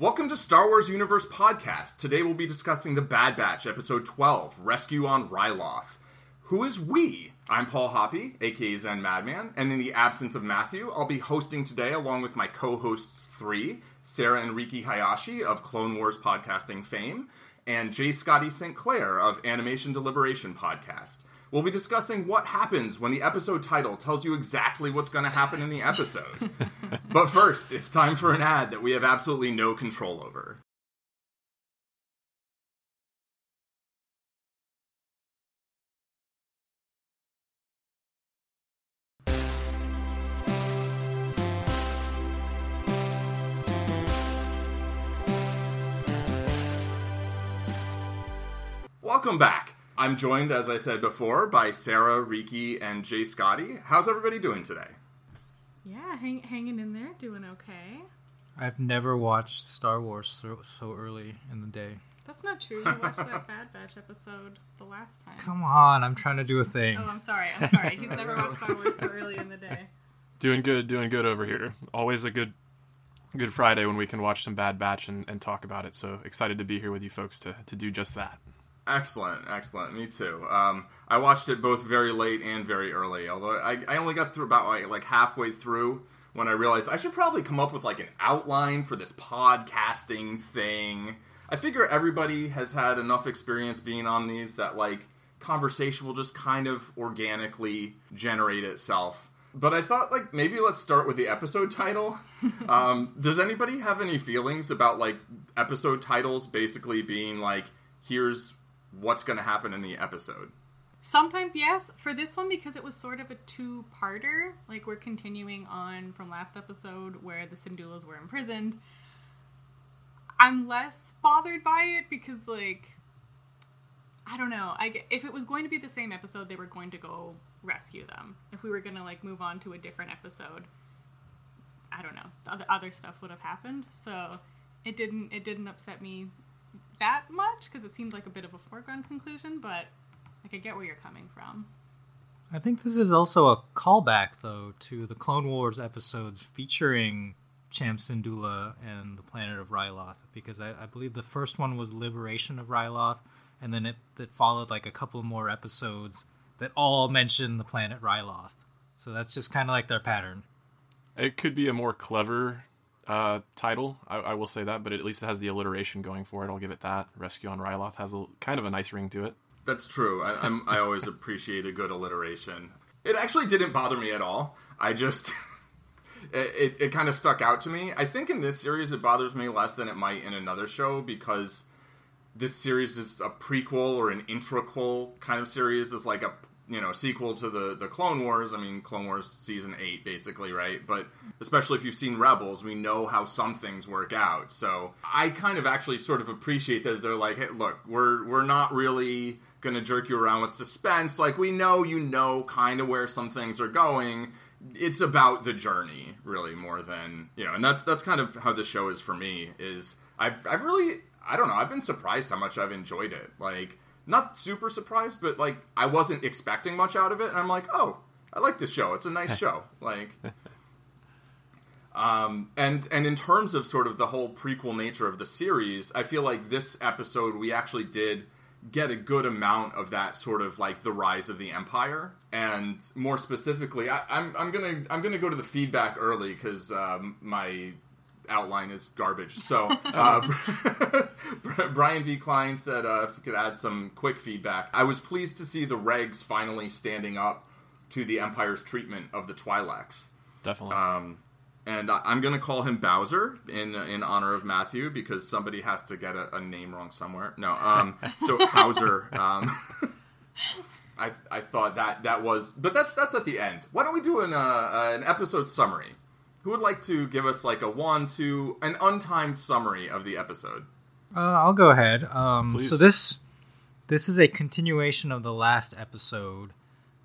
Welcome to Star Wars Universe Podcast. Today we'll be discussing The Bad Batch, Episode 12, Rescue on Ryloth. Who is we? I'm Paul Hoppe, aka Zen Madman, and in the absence of Matthew, I'll be hosting today along with my co hosts three Sarah and Riki Hayashi of Clone Wars podcasting fame, and J. Scotty St. Clair of Animation Deliberation podcast. We'll be discussing what happens when the episode title tells you exactly what's going to happen in the episode. but first, it's time for an ad that we have absolutely no control over. Welcome back. I'm joined, as I said before, by Sarah, Riki, and Jay Scotty. How's everybody doing today? Yeah, hang, hanging in there, doing okay. I've never watched Star Wars so, so early in the day. That's not true. You watched that Bad Batch episode the last time. Come on, I'm trying to do a thing. Oh, I'm sorry. I'm sorry. He's never watched Star Wars so early in the day. Doing good, doing good over here. Always a good good Friday when we can watch some Bad Batch and, and talk about it. So excited to be here with you folks to, to do just that. Excellent, excellent. Me too. Um, I watched it both very late and very early. Although I, I only got through about like, like halfway through when I realized I should probably come up with like an outline for this podcasting thing. I figure everybody has had enough experience being on these that like conversation will just kind of organically generate itself. But I thought like maybe let's start with the episode title. um, does anybody have any feelings about like episode titles basically being like here's what's going to happen in the episode. Sometimes yes. For this one, because it was sort of a two-parter, like we're continuing on from last episode where the Syndullas were imprisoned. I'm less bothered by it because, like, I don't know. I if it was going to be the same episode, they were going to go rescue them. If we were going to like move on to a different episode, I don't know. The other stuff would have happened. So it didn't. It didn't upset me that much because it seemed like a bit of a foregone conclusion, but like I get where you're coming from. I think this is also a callback, though, to the Clone Wars episodes featuring Cham Syndulla and the planet of Ryloth, because I, I, believe the first one was Liberation of Ryloth, and then it, it followed like a couple more episodes that all mention the planet Ryloth. So that's just kind of like their pattern. It could be a more clever uh, title. I, I, will say that, but at least it has the alliteration going for it. I'll give it that. Rescue on Ryloth has a kind of a nice ring to it. That's true. I, I always appreciate a good alliteration. It actually didn't bother me at all. I just. It, it, it kind of stuck out to me. I think in this series it bothers me less than it might in another show because this series is a prequel or an intraquel kind of series. Is like a you know sequel to the the Clone Wars. I mean, Clone Wars season eight, basically, right? But especially if you've seen Rebels, we know how some things work out. So I kind of actually sort of appreciate that they're like, hey, look, we're we're not really gonna jerk you around with suspense. Like we know you know kind of where some things are going. It's about the journey, really, more than you know, and that's that's kind of how the show is for me. Is I've I've really I don't know I've been surprised how much I've enjoyed it. Like not super surprised, but like I wasn't expecting much out of it, and I'm like, oh, I like this show. It's a nice show. Like, um, and and in terms of sort of the whole prequel nature of the series, I feel like this episode we actually did get a good amount of that sort of like the rise of the empire, and more specifically, I, am I'm, I'm gonna I'm gonna go to the feedback early because um, my outline is garbage. So uh, Brian V. Klein said uh, if you could add some quick feedback. I was pleased to see the regs finally standing up to the Empire's treatment of the Twi'leks. Definitely. Um, and I, am going to call him Bowser in in honor of Matthew because somebody has to get a, a name wrong somewhere. No, um, so Hauser. Um, I, I thought that that was, but that that's at the end. Why don't we do an uh, an episode summary? Who would like to give us like a one, two, an untimed summary of the episode? Uh, I'll go ahead. Um, so this this is a continuation of the last episode,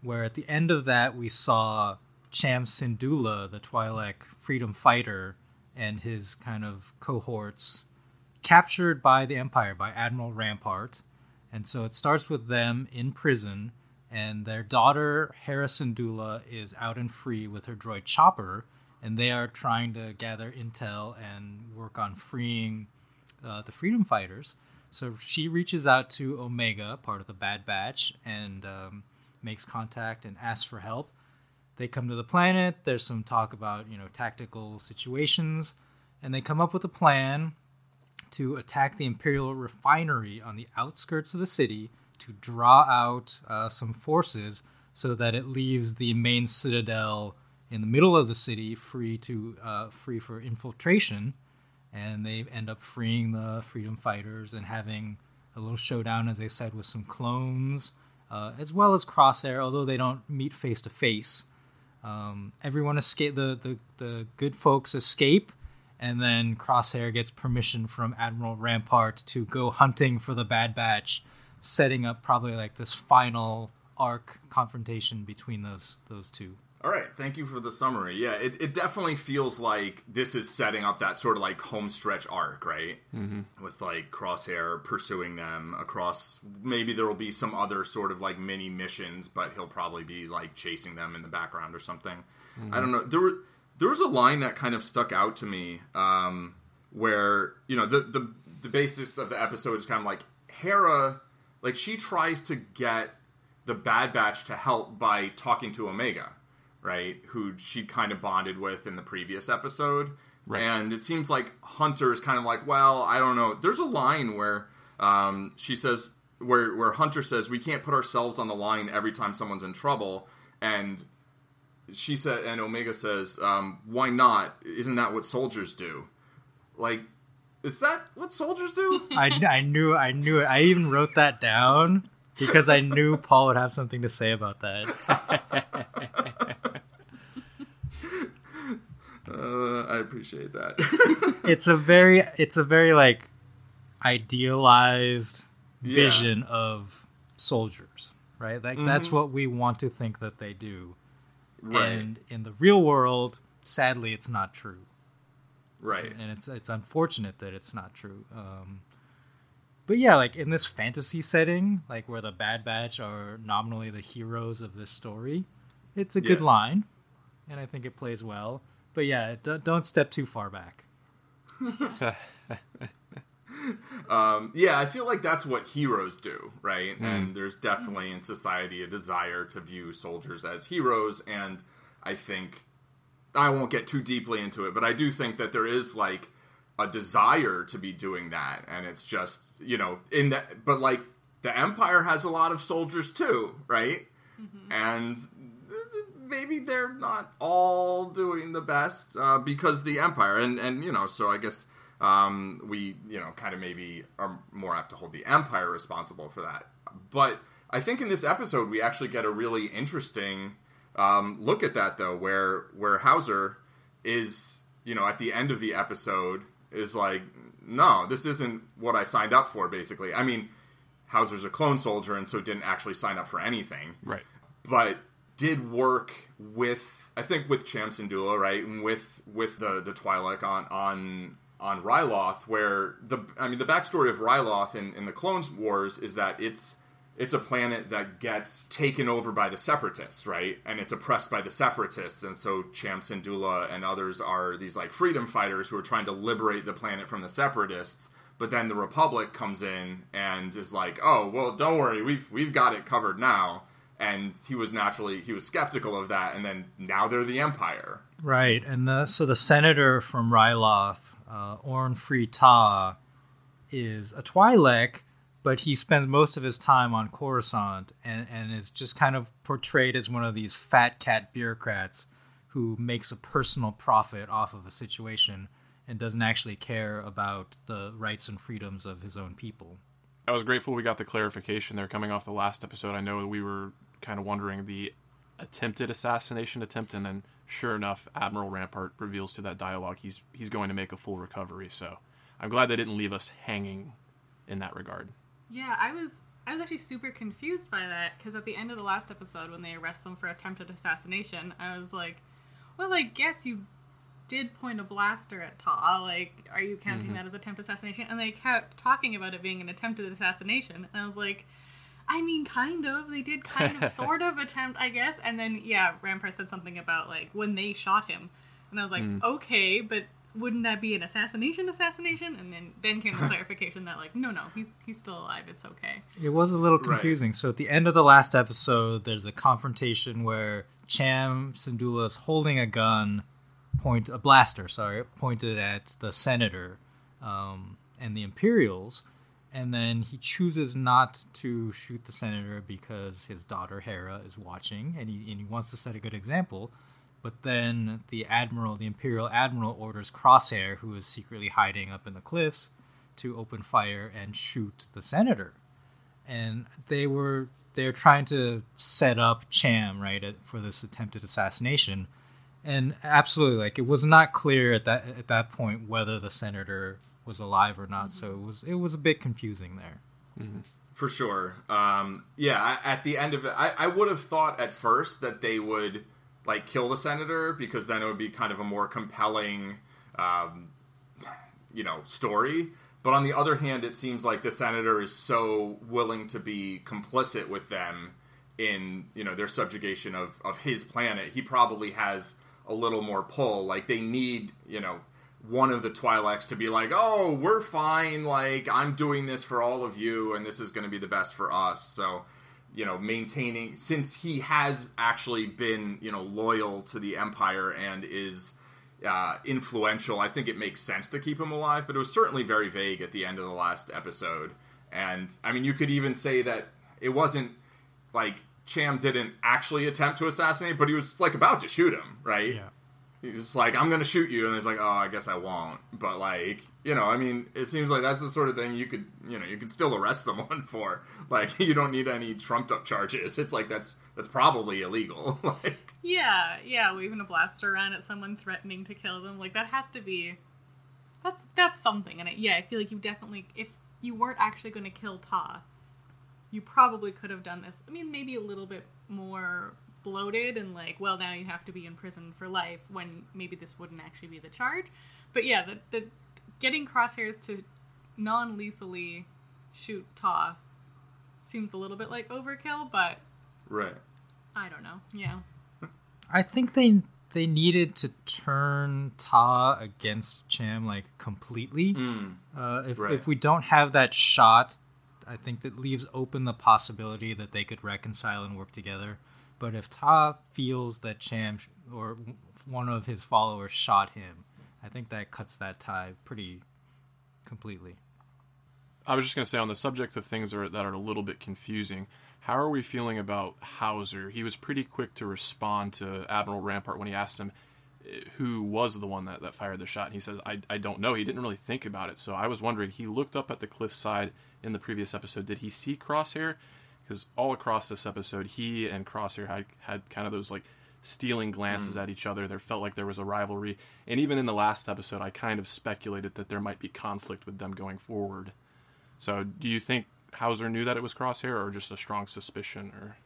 where at the end of that we saw Cham Syndulla, the Twi'lek freedom fighter, and his kind of cohorts captured by the Empire by Admiral Rampart, and so it starts with them in prison, and their daughter Hera Syndulla is out and free with her droid Chopper and they are trying to gather intel and work on freeing uh, the freedom fighters. So she reaches out to Omega, part of the Bad Batch, and um, makes contact and asks for help. They come to the planet. There's some talk about you know tactical situations, and they come up with a plan to attack the Imperial refinery on the outskirts of the city to draw out uh, some forces so that it leaves the main citadel in the middle of the city free to uh, free for infiltration and they end up freeing the freedom fighters and having a little showdown, as they said, with some clones, uh, as well as Crosshair. Although they don't meet face to face, everyone escape. The, the the good folks escape, and then Crosshair gets permission from Admiral Rampart to go hunting for the Bad Batch, setting up probably like this final arc confrontation between those those two. All right, thank you for the summary. Yeah, it, it definitely feels like this is setting up that sort of like home stretch arc, right? Mm-hmm. With like Crosshair pursuing them across. Maybe there will be some other sort of like mini missions, but he'll probably be like chasing them in the background or something. Mm-hmm. I don't know. There were there was a line that kind of stuck out to me, um, where you know the the the basis of the episode is kind of like Hera, like she tries to get the Bad Batch to help by talking to Omega right? Who she kind of bonded with in the previous episode. Right. And it seems like Hunter is kind of like, well, I don't know. There's a line where um, she says, where where Hunter says, we can't put ourselves on the line every time someone's in trouble, and she said, and Omega says, um, why not? Isn't that what soldiers do? Like, is that what soldiers do? I, I knew I knew it. I even wrote that down because I knew Paul would have something to say about that. Uh, I appreciate that. it's a very, it's a very like idealized vision of soldiers, right? Like mm-hmm. that's what we want to think that they do. Right. And in the real world, sadly, it's not true. Right. And it's it's unfortunate that it's not true. Um, but yeah, like in this fantasy setting, like where the Bad Batch are nominally the heroes of this story, it's a yeah. good line, and I think it plays well. But yeah, don't step too far back. um, yeah, I feel like that's what heroes do, right? Mm. And there's definitely in society a desire to view soldiers as heroes, and I think I won't get too deeply into it, but I do think that there is like a desire to be doing that, and it's just you know in that, but like the Empire has a lot of soldiers too, right? Mm-hmm. And maybe they're not all doing the best uh, because the Empire, and and you know, so I guess um, we you know kind of maybe are more apt to hold the Empire responsible for that. But I think in this episode we actually get a really interesting um, look at that though, where where Hauser is you know at the end of the episode is like, no, this isn't what I signed up for. Basically, I mean. Hauser's a clone soldier and so didn't actually sign up for anything. Right. But did work with I think with Cham Syndulla, right, and with with the the Twi'lek on on on Ryloth, where the I mean the backstory of Ryloth in, in the Clone Wars is that it's it's a planet that gets taken over by the separatists, right? And it's oppressed by the separatists, and so Cham Syndulla and others are these like freedom fighters who are trying to liberate the planet from the separatists. But then the Republic comes in and is like, "Oh, well, don't worry, we've we've got it covered now." And he was naturally he was skeptical of that and then now they're the empire right and the, so the senator from ryloth uh, orn free taa is a twi'lek but he spends most of his time on coruscant and, and is just kind of portrayed as one of these fat cat bureaucrats who makes a personal profit off of a situation and doesn't actually care about the rights and freedoms of his own people I was grateful we got the clarification there coming off the last episode. I know we were kind of wondering the attempted assassination attempt, and then sure enough, Admiral Rampart reveals to that dialogue he's he's going to make a full recovery. So I'm glad they didn't leave us hanging in that regard. Yeah, I was I was actually super confused by that because at the end of the last episode, when they arrest them for attempted assassination, I was like, well, I guess you did point a blaster at Taa. Like, are you counting mm-hmm. that as attempted assassination? And they kept talking about it being an attempted assassination, and I was like I mean, kind of. They did kind of, sort of attempt, I guess. And then, yeah, Rampart said something about like when they shot him, And I was like, mm. okay, but wouldn't that be an assassination assassination and then then came the clarification that like no no he's he's still alive it's okay it was a little confusing right. so at the end of the last episode there's a confrontation where cham syndulla is holding a gun point a blaster sorry pointed at the senator um, and the imperials and then he chooses not to shoot the senator because his daughter hera is watching and he, and he wants to set a good example but then the admiral, the imperial admiral, orders Crosshair, who is secretly hiding up in the cliffs, to open fire and shoot the senator. And they were they're trying to set up Cham right for this attempted assassination. And absolutely, like it was not clear at that at that point whether the senator was alive or not. So it was it was a bit confusing there. Mm-hmm. For sure. Um, yeah, at the end of it, I, I would have thought at first that they would like kill the senator because then it would be kind of a more compelling, um, you know, story. But on the other hand, it seems like the senator is so willing to be complicit with them in you know their subjugation of of his planet. He probably has a little more pull. Like they need you know one of the Twi'leks to be like, "Oh, we're fine. Like I'm doing this for all of you, and this is going to be the best for us." So you know maintaining since he has actually been you know loyal to the empire and is uh, influential i think it makes sense to keep him alive but it was certainly very vague at the end of the last episode and i mean you could even say that it wasn't like cham didn't actually attempt to assassinate but he was like about to shoot him right yeah he's like, I'm gonna shoot you, and he's like, oh, I guess I won't. But like, you know, I mean, it seems like that's the sort of thing you could, you know, you could still arrest someone for. Like, you don't need any trumped up charges. It's like that's that's probably illegal. like, yeah, yeah, waving a blaster around at someone threatening to kill them, like that has to be, that's that's something. And it, yeah, I feel like you definitely, if you weren't actually going to kill Taa, you probably could have done this. I mean, maybe a little bit more bloated and like, well, now you have to be in prison for life when maybe this wouldn't actually be the charge. But yeah, the, the getting crosshairs to non lethally shoot Taa seems a little bit like overkill, but right. I don't know. Yeah. I think they they needed to turn Taa against Cham like completely. Mm. Uh, if right. if we don't have that shot, I think that leaves open the possibility that they could reconcile and work together. But if Taa feels that Cham or one of his followers shot him, I think that cuts that tie pretty completely. I was just going to say on the subject of things that are, that are a little bit confusing. How are we feeling about Hauser? He was pretty quick to respond to Admiral Rampart when he asked him eh, who was the one that, that fired the shot. And he says, I, I don't know. He didn't really think about it. So I was wondering, he looked up at the cliffside in the previous episode. Did he see Crosshair? Because all across this episode, he and Crosshair had had kind of those like stealing glances mm. at each other. There felt like there was a rivalry, and even in the last episode, I kind of speculated that there might be conflict with them going forward. So, do you think Hauser knew that it was Crosshair, or just a strong suspicion, or?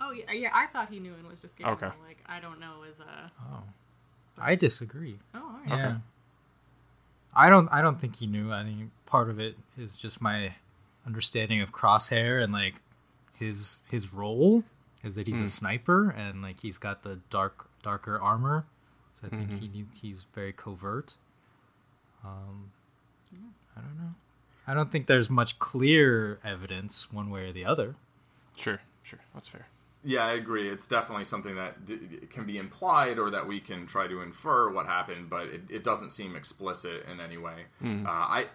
Oh yeah, yeah. I thought he knew and was just giving okay. like I don't know as a. Oh, I disagree. Oh, yeah. Okay. I don't. I don't think he knew. I think part of it is just my understanding of Crosshair and like his his role is that he's mm. a hmm. sniper and like he's got the dark darker armor. So I think mm-hmm. he he's very covert. Um, I don't know. I don't think there's much clear evidence one way or the other. Sure, sure, that's fair. Yeah, I agree. It's definitely something that d- can be implied or that we can try to infer what happened, but it, it doesn't seem explicit in any way. Mm. Uh, I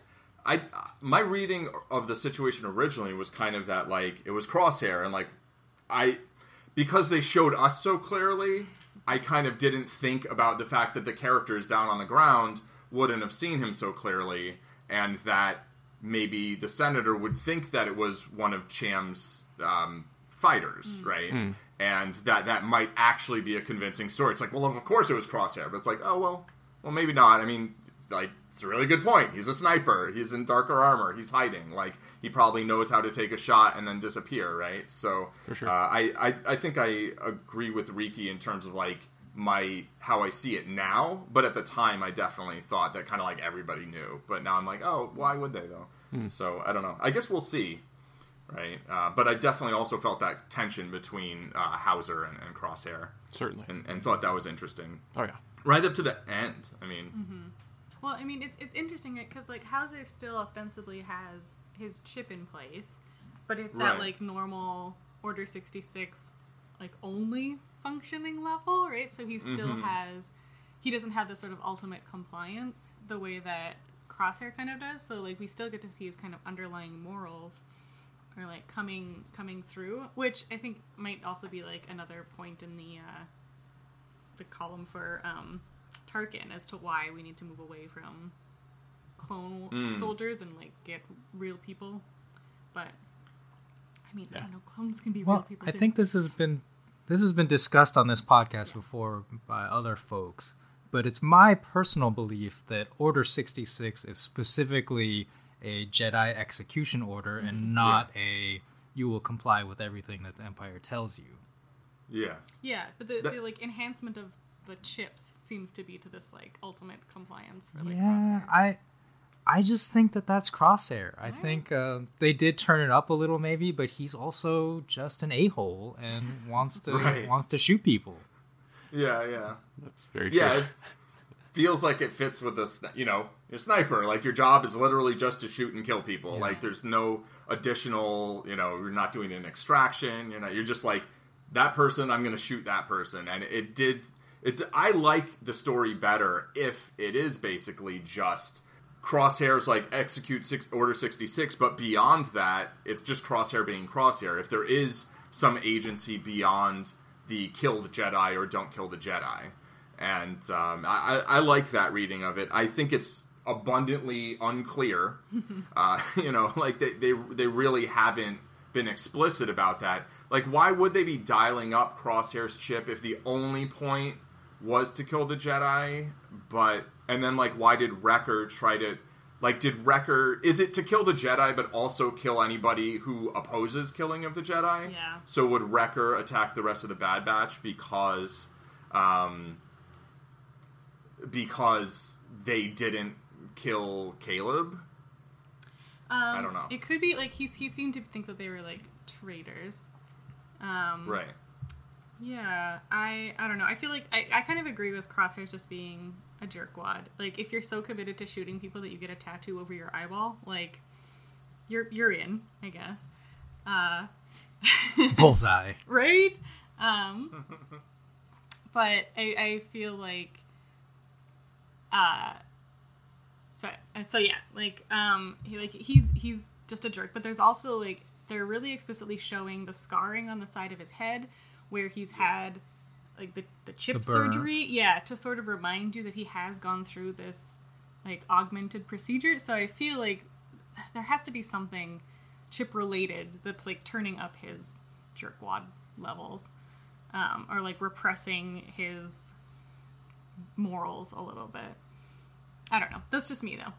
I my reading of the situation originally was kind of that like it was crosshair and like I because they showed us so clearly I kind of didn't think about the fact that the characters down on the ground wouldn't have seen him so clearly and that maybe the senator would think that it was one of Cham's um, fighters, mm. right? Mm. And that that might actually be a convincing story. It's like, well, of course it was Crosshair, but it's like, oh well, well maybe not. I mean, like it's a really good point. He's a sniper. He's in darker armor. He's hiding. Like he probably knows how to take a shot and then disappear, right? So sure. uh, I, I I think I agree with Riki in terms of like my how I see it now. But at the time, I definitely thought that kind of like everybody knew. But now I'm like, oh, why would they though? Hmm. So I don't know. I guess we'll see. right? Uh, but I definitely also felt that tension between uh, Hauser and, and, Crosshair. Certainly, and, and, thought that was interesting. Oh yeah, right up to the end. I mean, mm-hmm. Well, I mean, it's it's interesting because like Hauser still ostensibly has his chip in place, but it's right. at like normal Order sixty six, like only functioning level, right? So he still mm-hmm. has he doesn't have the sort of ultimate compliance the way that Crosshair kind of does. So like we still get to see his kind of underlying morals or like coming coming through, which I think might also be like another point in the uh, the column for um, Tarkin as to why we need to move away from clone mm. soldiers and like get real people. But I mean, yeah. I don't know, clones can be well, real people. I think this has been this has been discussed on this podcast before by other folks, but it's my personal belief that Order 66 is specifically a Jedi execution order mm-hmm. and not yeah. a you will comply with everything that the Empire tells you. Yeah. Yeah, but the, that, the like enhancement of the chips seems to be to this like ultimate compliance for like Yeah, crosshair. I I just think that that's Crosshair. I think uh, they did turn it up a little, maybe, but he's also just an a hole and wants to right. wants to shoot people. Yeah, yeah, that's very true. Yeah, it feels like it fits with the you know your sniper. Like your job is literally just to shoot and kill people. Yeah. Like there's no additional. You know, you're not doing an extraction. You're not. You're just like that person. I'm going to shoot that person, and it did. It. I like the story better if it is basically just Crosshair's like execute six, Order 66, but beyond that, it's just Crosshair being Crosshair. If there is some agency beyond the kill the Jedi or don't kill the Jedi. And um, I, I, like that reading of it. I think it's abundantly unclear. uh, you know, like they, they, they really haven't been explicit about that. Like, why would they be dialing up Crosshair's chip if the only point was to kill the Jedi? But and then like why did Wrecker try to like did Wrecker is it to kill the Jedi but also kill anybody who opposes killing of the Jedi? Yeah. So would Wrecker attack the rest of the Bad Batch because um because they didn't kill Caleb? Um, I don't know. It could be like he he seemed to think that they were like traitors. Um, right. Yeah, I I don't know. I feel like I, I kind of agree with Crosshairs just being a jerkwad. Like if you're so committed to shooting people that you get a tattoo over your eyeball, like you're you're in, I guess. Uh Bullseye. right? Um but I, I feel like uh so so yeah, like um he like he's he's just a jerk, but there's also like they're really explicitly showing the scarring on the side of his head where he's had like the, the chip the surgery. Yeah to sort of remind you that he has gone through this like augmented procedure. So i feel like there has to be something chip related that's like turning up his jerkwad levels um, or like repressing his morals a little bit. I don't know. That's just me though.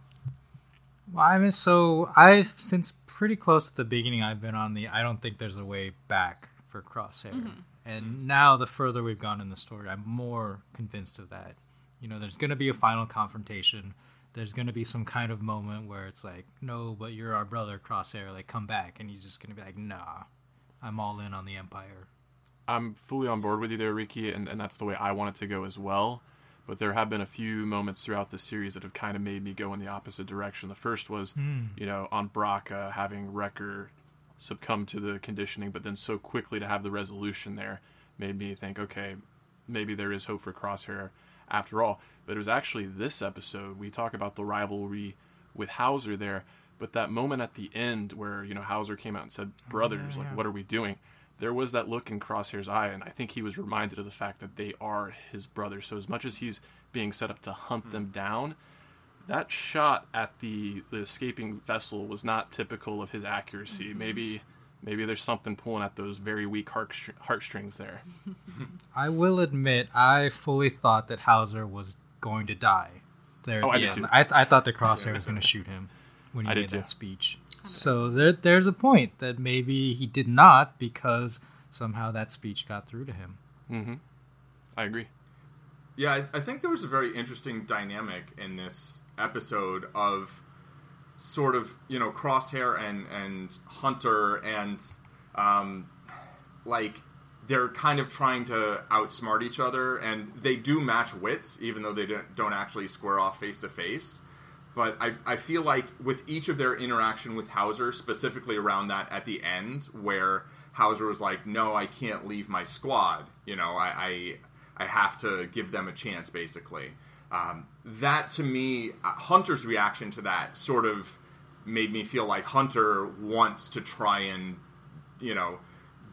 Well i mean so i've since pretty close to the beginning i've been on the i don't think there's a way back for crosshair. Mm-hmm. And now, the further we've gone in the story, I'm more convinced of that. You know, there's going to be a final confrontation. There's going to be some kind of moment where it's like, no, but you're our brother, Crosshair. Like, come back. And he's just going to be like, nah, I'm all in on the Empire. I'm fully on board with you there, Riki, and, and that's the way I want it to go as well. But there have been a few moments throughout the series that have kind of made me go in the opposite direction. The first was, mm. you know, on Bracca having Wrecker succumb to the conditioning, but then so quickly to have the resolution there made me think, okay, maybe there is hope for Crosshair after all. But it was actually this episode we talk about the rivalry with Hauser there, but that moment at the end where you know Hauser came out and said, "Brothers, yeah, yeah. like what are we doing?" There was that look in Crosshair's eye, and I think he was reminded of the fact that they are his brothers. So as much as he's being set up to hunt mm-hmm. them down, that shot at the, the escaping vessel was not typical of his accuracy. Mm-hmm. Maybe maybe there's something pulling at those very weak heart heartstrings there. I will admit, I fully thought that Hauser was going to die. There, oh, I did too. I, th- I thought the crosshair was going to shoot him when he I made that speech. So there, there's a point that maybe he did not because somehow that speech got through to him. Mm-hmm. I agree. Yeah, I, I think there was a very interesting dynamic in this episode of sort of you know Crosshair and and Hunter and um, like they're kind of trying to outsmart each other, and they do match wits, even though they don't, don't actually square off face to face. But I, I feel like with each of their interaction with Hauser, specifically around that at the end, where Hauser was like, "No, I can't leave my squad. You know, I I, I have to give them a chance." Basically, um, that to me, uh, Hunter's reaction to that sort of made me feel like Hunter wants to try and, you know,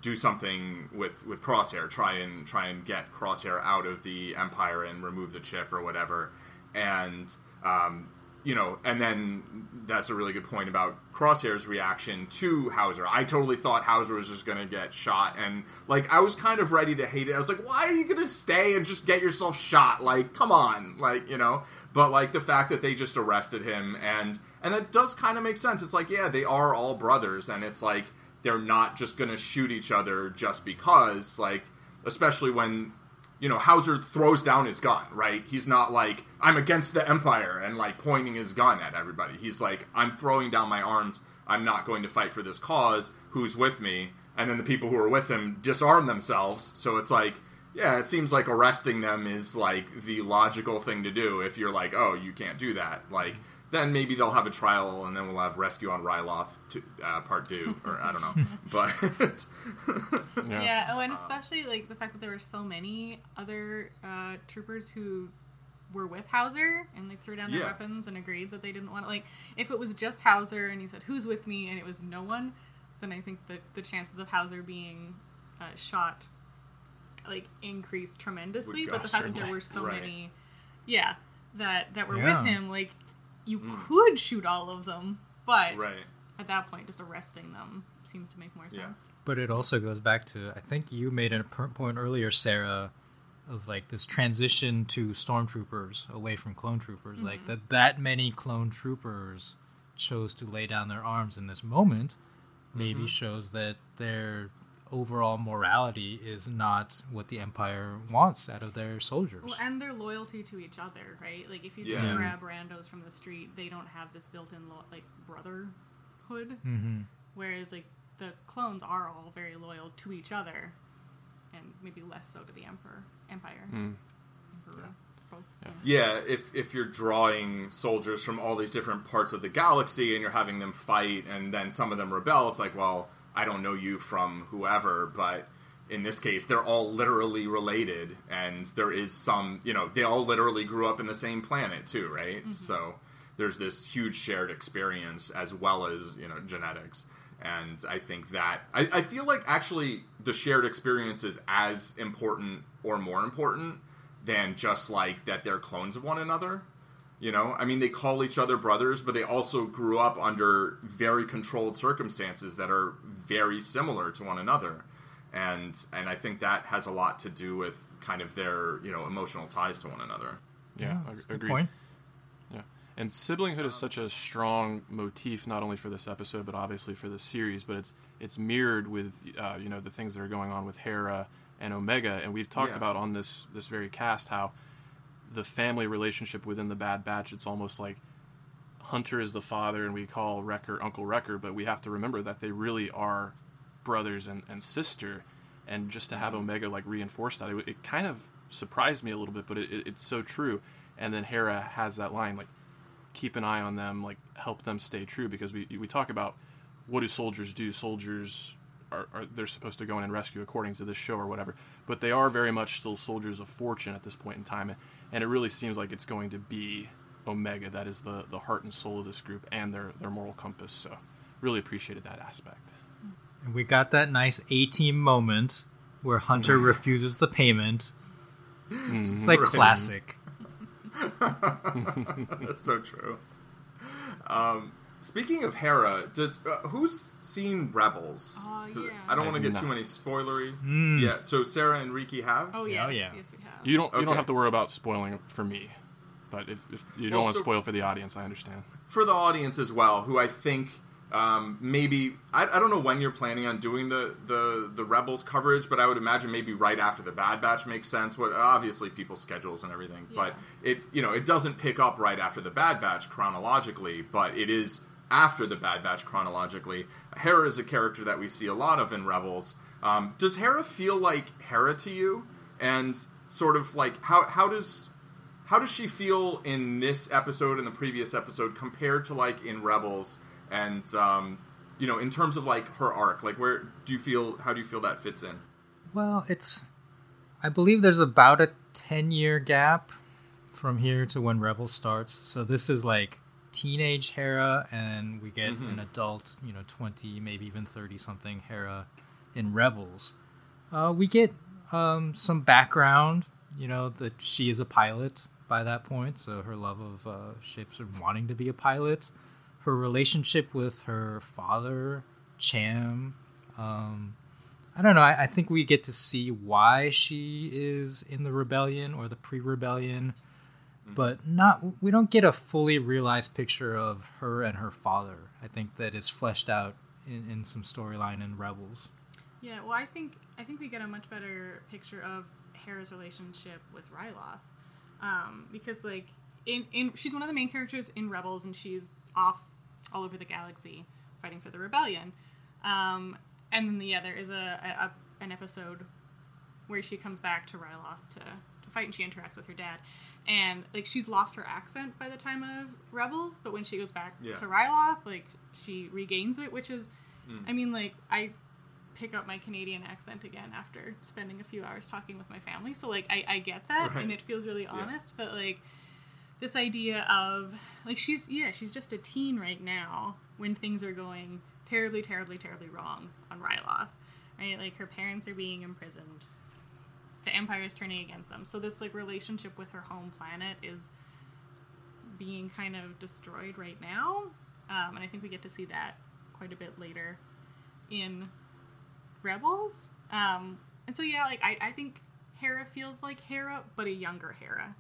do something with with Crosshair, try and try and get Crosshair out of the Empire and remove the chip or whatever, and um, you know, and then that's a really good point about Crosshair's reaction to Hauser. I totally thought Hauser was just going to get shot, and like I was kind of ready to hate it. I was like, why are you going to stay and just get yourself shot? Like, come on, like you know. But like the fact that they just arrested him, and and that does kind of make sense. It's like, yeah, they are all brothers, and it's like they're not just going to shoot each other just because, like, especially when you know Hauser throws down his gun, right? He's not like I'm against the empire and like pointing his gun at everybody. He's like I'm throwing down my arms. I'm not going to fight for this cause. Who's with me? And then the people who are with him disarm themselves. So it's like, yeah, it seems like arresting them is like the logical thing to do if you're like, oh, you can't do that. Like then maybe they'll have a trial, and then we'll have Rescue on Ryloth to, uh, part two, or I don't know. But yeah. yeah. Oh, and especially like the fact that there were so many other uh, troopers who were with Hauser and like threw down their yeah. weapons and agreed that they didn't want to. Like, if it was just Hauser and he said, "Who's with me?" and it was no one, then I think that the chances of Hauser being uh, shot like increased tremendously. But the fact that there were so right. many, yeah, that that were yeah. with him, like you mm. could shoot all of them, but right. at that point, just arresting them seems to make more sense. Yeah. But it also goes back to I think you made a point earlier, Sarah, of like this transition to stormtroopers away from clone troopers. Mm-hmm. Like that that many clone troopers chose to lay down their arms in this moment, maybe mm-hmm. shows that they're overall morality is not what the empire wants out of their soldiers. Well, and their loyalty to each other, right? Like if you just yeah. grab randos from the street, they don't have this built-in lo- like brotherhood. Mm-hmm. Whereas like the clones are all very loyal to each other, and maybe less so to the emperor empire. Mm. Emperor. Yeah. Yeah. yeah, if if you're drawing soldiers from all these different parts of the galaxy and you're having them fight and then some of them rebel, it's like, well, I don't know you from whoever, but in this case, they're all literally related, and there is some, you know, they all literally grew up in the same planet too, right? Mm-hmm. So there's this huge shared experience as well as you know genetics, and I think that I, I feel like actually the shared experience is as important or more important than just like that they're clones of one another. You know, I mean, they call each other brothers, but they also grew up under very controlled circumstances that are very similar to one another, and and I think that has a lot to do with kind of their you know emotional ties to one another. Yeah, yeah agree. Point. Yeah, and siblinghood is such a strong motif, not only for this episode, but obviously for the series. But it's it's mirrored with uh, you know the things that are going on with Hera and Omega, and we've talked yeah. about on this this very cast how the family relationship within the Bad Batch. It's almost like Hunter is the father, and we call Wrecker Uncle Wrecker, but we have to remember that they really are brothers and, and sister. And just to have Omega like reinforce that, it, it kind of surprised me a little bit, but it, it, it's so true. And then Hera has that line like, keep an eye on them, like help them stay true, because we we talk about what do soldiers do? Soldiers are, are, they're supposed to go in and rescue according to this show or whatever, but they are very much still soldiers of fortune at this point in time and it really seems like it's going to be Omega that is the, the heart and soul of this group and their, their moral compass. So, really appreciated that aspect. And we got that nice A team moment where Hunter refuses the payment. Mm-hmm. It's like right. classic. That's so true. Um, speaking of Hera, does uh, who's seen Rebels? Uh, yeah. I don't want to get too many spoilery. Mm. Yeah, so Sarah and Riki have. Oh yeah, oh, yeah. Yes, we have. You don't. Okay. You don't have to worry about spoiling for me, but if, if you don't well, want to so spoil for the audience, I understand. For the audience as well, who I think um, maybe I, I don't know when you're planning on doing the, the the rebels coverage but i would imagine maybe right after the bad batch makes sense what obviously people's schedules and everything yeah. but it you know it doesn't pick up right after the bad batch chronologically but it is after the bad batch chronologically hera is a character that we see a lot of in rebels um, does hera feel like hera to you and sort of like how how does how does she feel in this episode and the previous episode compared to like in rebels and um, you know, in terms of like her arc, like where do you feel? How do you feel that fits in? Well, it's I believe there's about a ten year gap from here to when Rebels starts. So this is like teenage Hera, and we get mm-hmm. an adult, you know, twenty, maybe even thirty something Hera in Rebels. Uh, we get um, some background, you know, that she is a pilot by that point, so her love of uh, ships and wanting to be a pilot her relationship with her father, Cham. Um, I don't know. I, I, think we get to see why she is in the rebellion or the pre-rebellion, mm-hmm. but not. We don't get a fully realized picture of her and her father. I think that is fleshed out in, in some storyline in Rebels. Yeah, well, I think I think we get a much better picture of Hera's relationship with Ryloth, um, because like in in she's one of the main characters in Rebels, and she's off all over the galaxy fighting for the rebellion. Um, and then the other is a, a, an episode where she comes back to Ryloth to, to fight and she interacts with her dad. And like she's lost her accent by the time of Rebels, but when she goes back yeah. to Ryloth, like she regains it, which is, mm. I mean, like I pick up my Canadian accent again after spending a few hours talking with my family. So like I, I get that right. and it feels really honest, yeah. but like this idea of like she's yeah she's just a teen right now when things are going terribly terribly terribly wrong on Ryloth right like her parents are being imprisoned the empire is turning against them so this like relationship with her home planet is being kind of destroyed right now um, and I think we get to see that quite a bit later in Rebels um, and so yeah like I, I think Hera feels like Hera but a younger Hera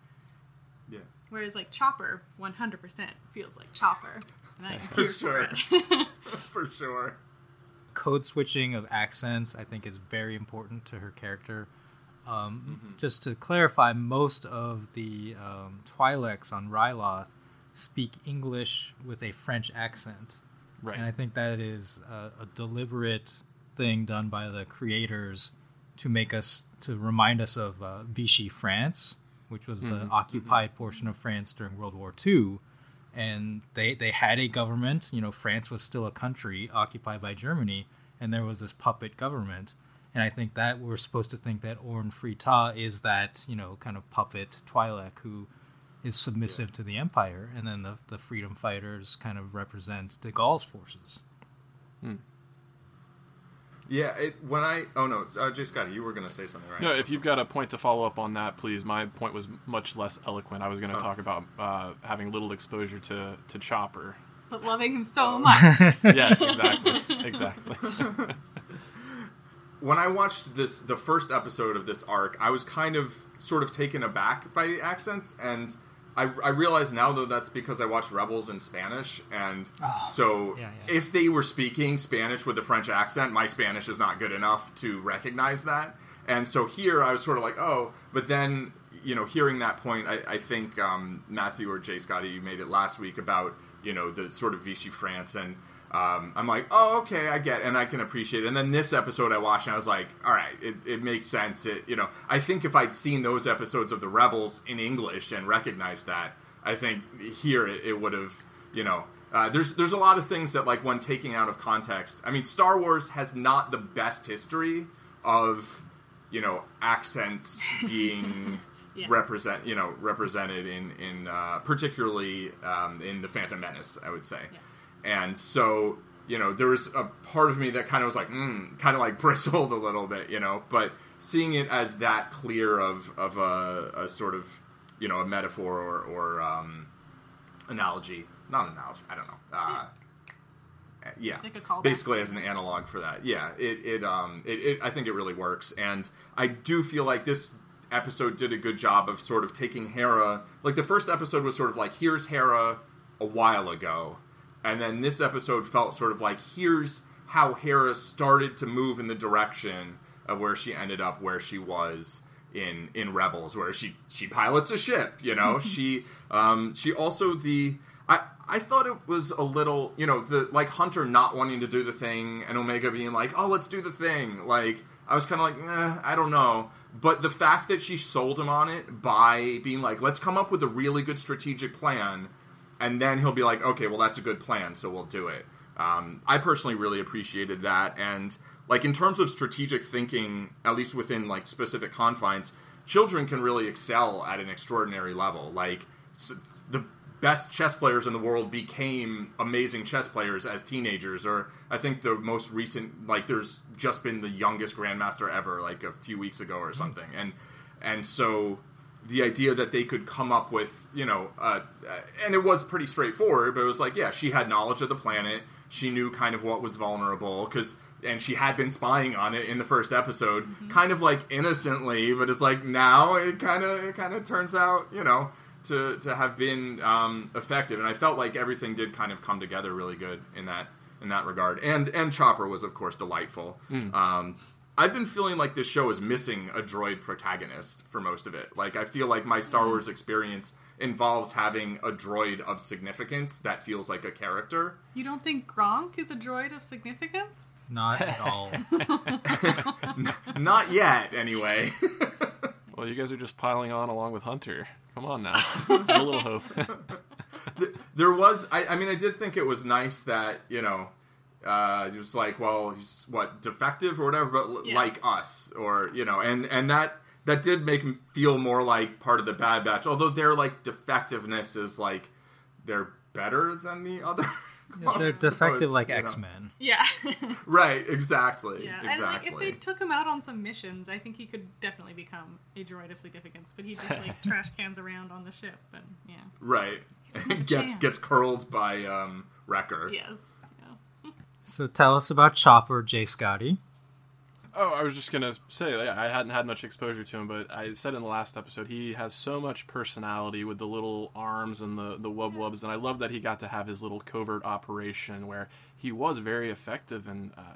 yeah Whereas like Chopper, 100% feels like Chopper. And I'm for sure. For, for sure. Code switching of accents, I think, is very important to her character. Um, mm-hmm. Just to clarify, most of the um, Twi'leks on Ryloth speak English with a French accent. Right. And I think that is a, a deliberate thing done by the creators to make us, to remind us of uh, Vichy France which was mm-hmm. the occupied mm-hmm. portion of France during World War II. And they, they had a government, you know, France was still a country occupied by Germany, and there was this puppet government. And I think that we're supposed to think that Orn Free Taa is that, you know, kind of puppet Twi'lek who is submissive yeah. to the Empire, and then the, the freedom fighters kind of represent de Gaulle's forces. Hmm. Yeah, it, when I oh no, uh, Jay Scott, you were going to say something, right? No, if you've got a point to follow up on that, please. My point was much less eloquent. I was going to oh. talk about uh, having little exposure to to Chopper, but loving him so oh. much. yes, exactly, exactly. when I watched this, the first episode of this arc, I was kind of sort of taken aback by the accents and I, I realize now though that's because I watched Rebels in Spanish, and oh, so yeah, yeah. if they were speaking Spanish with a French accent, my Spanish is not good enough to recognize that. And so here I was sort of like, oh, but then you know, hearing that point, I, I think um, Matthew or Jay Scotty, you made it last week about you know the sort of Vichy France and um, I'm like, oh, okay, I get, it, and I can appreciate it. And then this episode I watched, and I was like, all right, it, it makes sense. It, you know, I think if I'd seen those episodes of The Rebels in English and recognized that, I think here it, it would have, you know, uh, there's there's a lot of things that like when taking out of context. I mean, Star Wars has not the best history of, you know, accents being. Yeah. represent you know represented in in uh, particularly um, in the Phantom Menace, I would say. Yeah and so you know there was a part of me that kind of was like mm, kind of like bristled a little bit you know? But seeing it as that clear of of a, a sort of you know a metaphor or, or um, analogy not an analogy i don't know uh, yeah, like basically as an analog for that. Yeah, it it um it, it I think it really works, and I do feel like this episode did a good job of sort of taking Hera. Like the first episode was sort of like here's Hera a while ago, and then this episode felt sort of like here's how Hera started to move in the direction of where she ended up where she was in in Rebels, where she she pilots a ship. You know, she um, she also the I I thought it was a little you know the like Hunter not wanting to do the thing and Omega being like oh let's do the thing like I was kind of like eh, I don't know. But the fact that she sold him on it by being like, let's come up with a really good strategic plan, and then he'll be like, okay, well, that's a good plan, so we'll do it. Um, I personally really appreciated that, and like in terms of strategic thinking, at least within like specific confines, children can really excel at an extraordinary level. Like the best chess players in the world became amazing chess players as teenagers or i think the most recent like there's just been the youngest grandmaster ever like a few weeks ago or something and and so the idea that they could come up with you know uh, and it was pretty straightforward but it was like yeah she had knowledge of the planet she knew kind of what was vulnerable because and she had been spying on it in the first episode mm-hmm. kind of like innocently but it's like now it kind of it kind of turns out you know to to have been um, effective, and I felt like everything did kind of come together really good in that in that regard. And and Chopper was of course delightful. Mm. Um, I've been feeling like this show is missing a droid protagonist for most of it. Like I feel like my Star mm-hmm. Wars experience involves having a droid of significance that feels like a character. You don't think Gronk is a droid of significance? Not at all. Not yet, anyway. well, you guys are just piling on along with Hunter. Come on now, a little hope. there was, I, I, mean, I did think it was nice that you know, uh, it was like, well, he's what defective or whatever, but yeah. like us, or you know, and and that that did make him feel more like part of the Bad Batch. Although their like defectiveness is like they're better than the other. Yeah, they're defective so like X Men. Yeah. right. Exactly. Yeah. Exactly. And like, if they took him out on some missions, I think he could definitely become a droid of significance. But he just like trash cans around on the ship, and yeah. Right. gets gets curled by um, Wrecker. Yes. So tell us about Chopper, J. Scotty. Oh, I was just gonna say I hadn't had much exposure to him, but I said in the last episode he has so much personality with the little arms and the the wub wubs, and I love that he got to have his little covert operation where he was very effective and uh,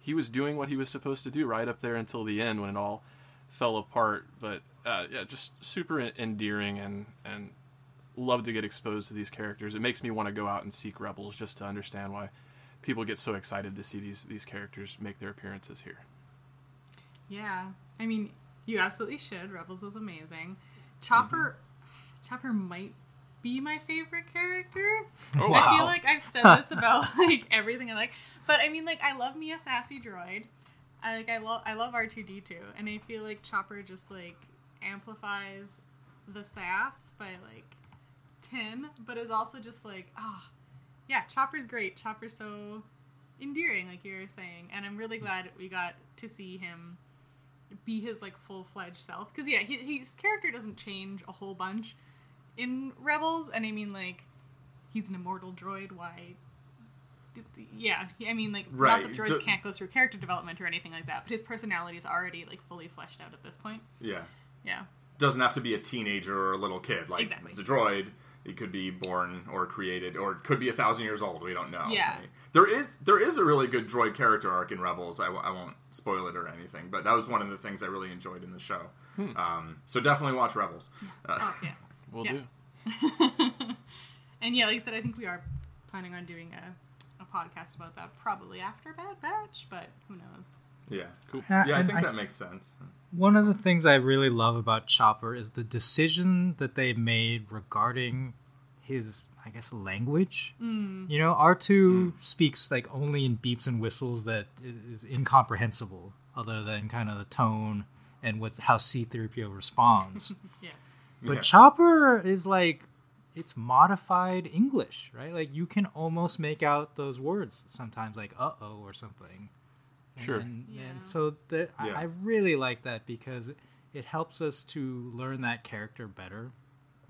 he was doing what he was supposed to do right up there until the end when it all fell apart. But uh, yeah, just super endearing and and love to get exposed to these characters. It makes me want to go out and seek Rebels just to understand why people get so excited to see these these characters make their appearances here. Yeah, I mean, you absolutely should. Rebels was amazing. Chopper, mm-hmm. Chopper might be my favorite character. Oh, wow. I feel like I've said this about like everything I like, but I mean, like I love me a sassy droid. I like I love I love R two D two, and I feel like Chopper just like amplifies the sass by like ten, but is also just like ah, oh, yeah, Chopper's great. Chopper's so endearing, like you were saying, and I'm really glad we got to see him be his like full fledged self. Because yeah, he, his character doesn't change a whole bunch in Rebels, and I mean like he's an immortal droid. Why? Yeah, I mean like right. not that droids can't go through character development or anything like that, but his personality is already like fully fleshed out at this point. Yeah. Yeah. Doesn't have to be a teenager or a little kid. Like exactly. it's a droid it could be born or created, or it could be a thousand years old. We don't know. Yeah. There is there is a really good droid character arc in Rebels. I, I won't spoil it or anything, but that was one of the things I really enjoyed in the show. Hmm. Um, so definitely watch Rebels. Uh, oh yeah, we'll do. and yeah, like I said, I think we are planning on doing a, a podcast about that probably after Bad Batch, but who knows? Yeah, cool. Yeah, I think I, that makes sense. One of the things I really love about Chopper is the decision that they made regarding his, I guess, language. Mm. You know, R two mm. speaks like only in beeps and whistles that is incomprehensible, other than kind of the tone and what's how C three PO responds. yeah. But yeah. Chopper is like it's modified English, right? Like you can almost make out those words sometimes, like "uh oh" or something. Sure. And, yeah. and so the, yeah. I, I, really like that because it helps us to learn that character better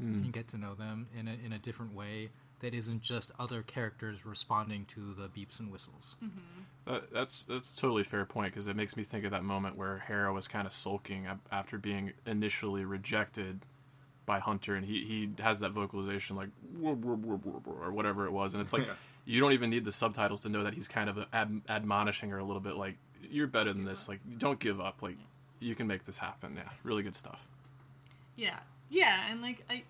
mm. and get to know them in a, in a different way that isn't just other characters responding to the beeps and whistles. Mm-hmm. Uh, that's that's totally fair point because it makes me think of that moment where Hera was kind of sulking after being initially rejected by Hunter, and he, he has that vocalization like or whatever it was, and it's like yeah. You don't even need the subtitles to know that he's kind of ad- admonishing her a little bit, like you're better than this. Like don't give up. Like you can make this happen. Yeah, really good stuff. Yeah, yeah, and like I,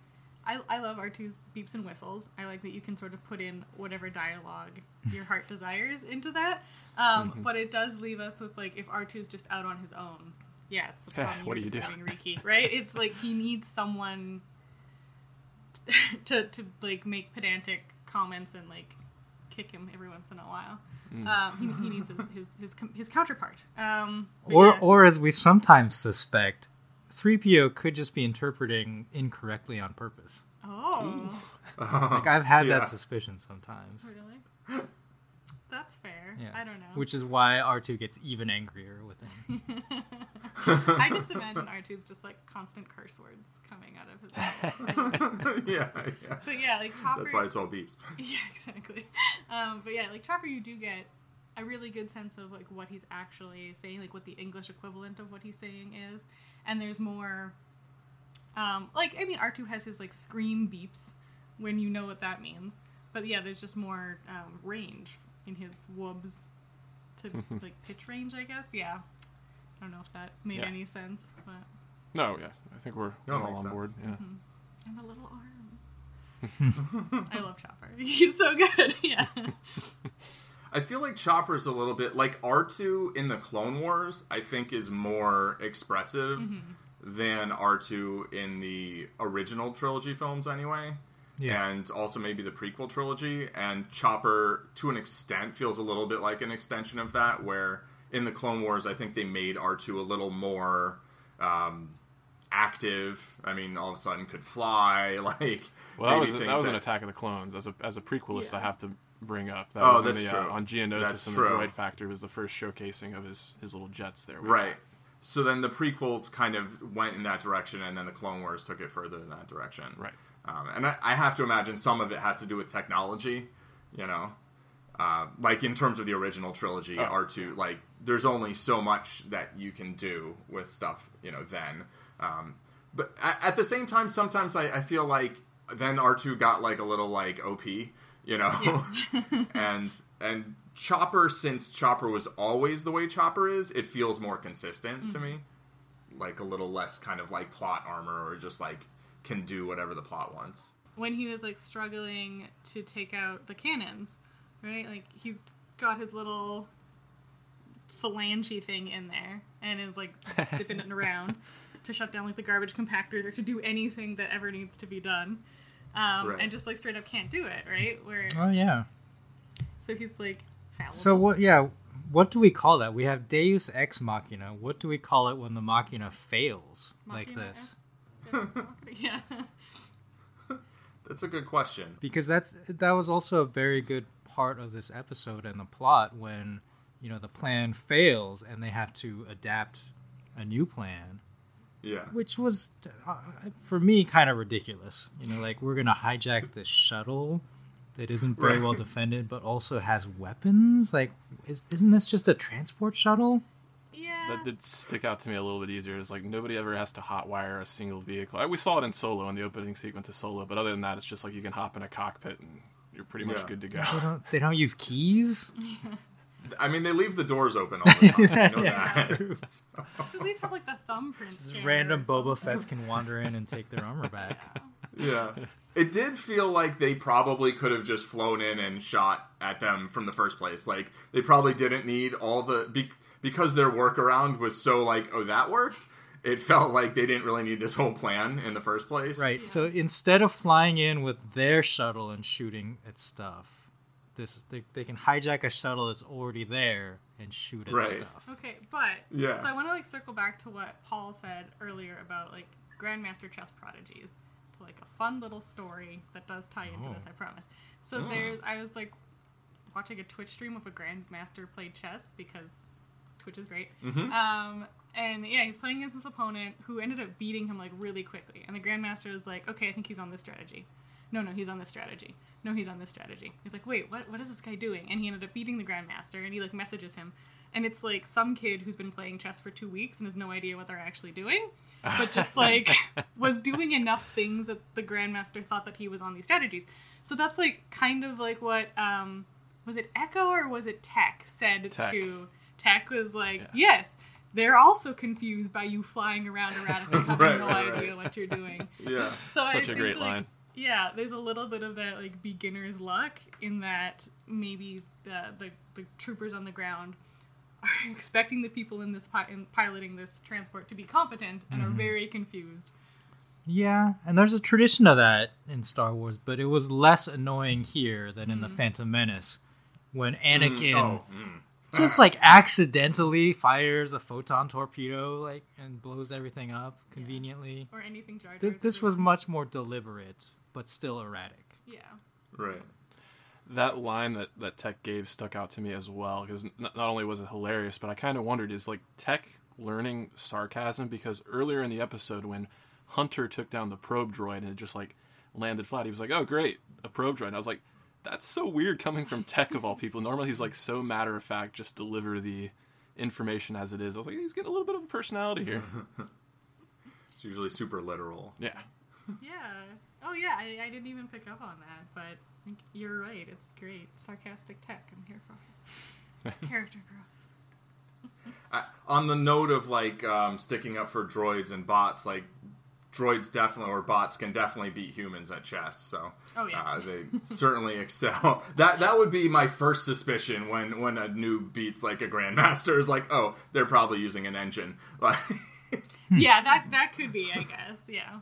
I, I love R2's beeps and whistles. I like that you can sort of put in whatever dialogue your heart desires into that. Um, Mm-hmm. But it does leave us with like if R2's just out on his own. Yeah, it's the problem What you're do you do? Riki, right? It's like he needs someone t- to to like make pedantic comments and like kick him every once in a while. Mm. Um, he, he needs his his, his, com- his counterpart. Um, Or, yeah. or as we sometimes suspect, 3PO could just be interpreting incorrectly on purpose. oh. Like I've had Yeah. that suspicion sometimes. Really? That's fair. Yeah. I don't know. Which is why R2 gets even angrier with him. I just imagine R2's just like constant curse words coming out of his mouth. yeah, yeah. but yeah, like Chopper. That's why it's all beeps. Yeah, exactly. Um, but yeah, like Chopper, you do get a really good sense of like what he's actually saying, like what the English equivalent of what he's saying is, and there's more. Um, like I mean, R2 has his like scream beeps when you know what that means, but yeah, there's just more um, range in his whoobs to like pitch range, I guess. Yeah, I don't know if that made Yeah. any sense, but No, yeah, I think we're, No, all on sense. board. I'm mm-hmm. a little arm. I love Chopper. He's so good. Yeah. I feel like Chopper's a little bit like R2 in the Clone Wars, I think is more expressive mm-hmm. than R2 in the original trilogy films anyway. Yeah. And also maybe the prequel trilogy. And Chopper, to an extent, feels a little bit like an extension of that, where in the Clone Wars, I think they made R2 a little more um, active. I mean, all of a sudden could fly. Like, Well, that was that was an Attack of the Clones. As a as a prequelist, Yeah. I have to bring up. That Oh, was in the, true. Uh, on Geonosis That's and true. the Droid Factory was the first showcasing of his his little jets there. We Right. So then the prequels kind of went in that direction, and then the Clone Wars took it further in that direction. Right. Um, and I, I have to imagine some of it has to do with technology, you know, uh, like in terms of the original trilogy, Oh. R two. Like, there's only so much that you can do with stuff, you know. Then, um, but at, at the same time, sometimes I, I feel like then R two got like a little like OP, you know, and and Chopper, since Chopper was always the way Chopper is, it feels more consistent to me, like a little less kind of like plot armor or just like can do whatever the plot wants. when he was like struggling to take out the cannons, right? Like he's got his little phalange thing in there and is like zipping it around to shut down like the garbage compactors or to do anything that ever needs to be done. Um, Right. And just like straight up can't do it, right? Where Oh yeah. so he's like fallible. So what? Yeah. What do we call that? We have Deus Ex Machina. What do we call it when the Machina fails like this? S- yeah. That's a good question. Because that's that was also a very good part of this episode and the plot when you know the plan fails and they have to adapt a new plan, Yeah. which was uh, for me kind of ridiculous. You know, like we're gonna hijack this shuttle that isn't very Right. well defended, but also has weapons. Like, is, isn't this just a transport shuttle? Yeah. That did stick out to me a little bit easier. It's like nobody ever has to hotwire a single vehicle. We saw it in Solo in the opening sequence of Solo, but other than that, it's just like you can hop in a cockpit and you're pretty much Yeah. good to go. They don't. They don't use keys. I mean, they leave the doors open all the time. I know Yeah, that. true. At least have like the thumbprint. Just random or Boba something. Fett's can wander in and take their armor back. yeah. It did feel like they probably could have just flown in and shot at them from the first place. Like they probably didn't need all the be, because their workaround was so like, oh, that worked. It felt like they didn't really need this whole plan in the first place. Right. So instead of flying in with their shuttle and shooting at stuff, this they, they can hijack a shuttle that's already there and shoot at Right. stuff. Okay, but Yeah. So I want to like circle back to what Paul said earlier about like Grandmaster chess prodigies to like a fun little story that does tie into Oh. this. I promise. So there's I was like watching a Twitch stream of a Grandmaster played chess because Twitch is great. Um, and yeah, he's playing against this opponent who ended up beating him like really quickly. And the Grandmaster is like, okay, I think he's on this strategy. No, no, he's on this strategy. No, he's on this strategy. He's like, wait, what? What is this guy doing? And he ended up beating the Grandmaster, and he like messages him, and it's like some kid who's been playing chess for two weeks and has no idea what they're actually doing, but just like was doing enough things that the Grandmaster thought that he was on these strategies. So that's like kind of like what um was it Echo or was it Tech said Tech. to Tech was like, Yeah. yes, they're also confused by you flying around erratically, having Right, no right, idea right. what you're doing. Yeah. So I Such a think, great like, line. Yeah, there's a little bit of that like beginner's luck in that maybe the the, the troopers on the ground are expecting the people in this pi- in piloting this transport to be competent and are mm-hmm. very confused. Yeah, and there's a tradition of that in Star Wars, but it was less annoying here than in the mm-hmm. Phantom Menace when mm, Anakin Oh, mm. Just like accidentally fires a photon torpedo like and blows everything up conveniently. Or anything Jar Jar. Th- this was much more deliberate, but still erratic. yeah. right. that line that, that Tech gave stuck out to me as well because n- not only was it hilarious, but I kind of wondered is like Tech learning sarcasm because earlier in the episode when Hunter took down the probe droid and it just like landed flat, he was like, "Oh great, a probe droid." And I was like, "That's so weird coming from Tech of all people." Normally he's like so matter of fact, just deliver the information as it is. I was like, he's getting a little bit of a personality here. It's usually super literal. yeah. Yeah. Oh yeah, I, I didn't even pick up on that, but you're right. It's great. Sarcastic tech. I'm here for it. Character growth. I, on the note of like um, sticking up for droids and bots, like droids definitely or bots can definitely beat humans at chess. So Oh, yeah. uh, they certainly excel. That that would be my first suspicion when when a noob beats like a grandmaster is like, oh, they're probably using an engine. Like, yeah, that that could be, I guess. Yeah.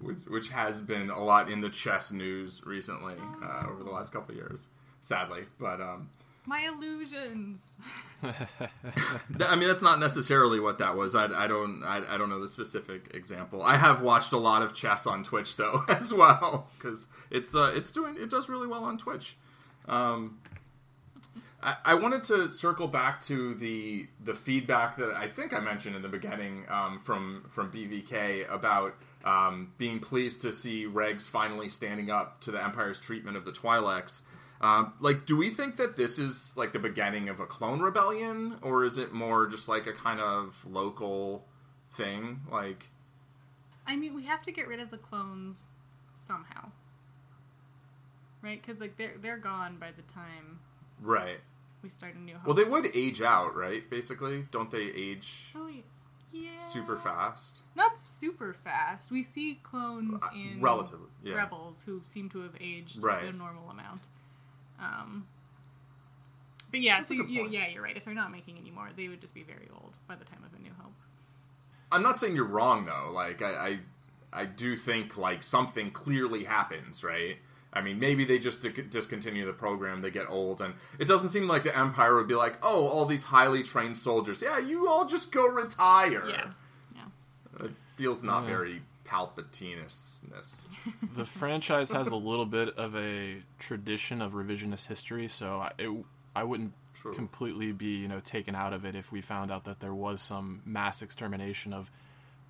which, which has been a lot in the chess news recently uh, over the last couple of years, sadly. But um, My illusions. I mean, that's not necessarily what that was. I, I don't. I, I don't know the specific example. I have watched a lot of chess on Twitch though, as well, because it's uh, it's doing it does really well on Twitch. Um, I, I wanted to circle back to the the feedback that I think I mentioned in the beginning um, from from BVK about um, being pleased to see Regs finally standing up to the Empire's treatment of the Twi'leks. Um, like, do we think that this is like the beginning of a clone rebellion, or is it more just like a kind of local thing? Like, I mean, we have to get rid of the clones somehow, right? Because like they're they're gone by the time right? we start a new hope. Well, they would age out, right? Basically, don't they age Oh, yeah. super fast? Not super fast. We see clones Uh, in relatively, yeah. rebels who seem to have aged Right. a normal amount. Um, but yeah, That's so you, you, yeah, you're right. If they're not making any more, they would just be very old by the time of A New Hope. I'm not saying you're wrong though. Like I, I, I do think like something clearly happens, right? I mean, maybe they just discontinue the program. They get old, and it doesn't seem like the Empire would be like, "Oh, all these highly trained soldiers, yeah, you all just go retire." Yeah, yeah. It feels not Yeah. very Palpatine-ness. the franchise has a little bit of a tradition of revisionist history, so I, it, I wouldn't True. completely be you know taken out of it if we found out that there was some mass extermination of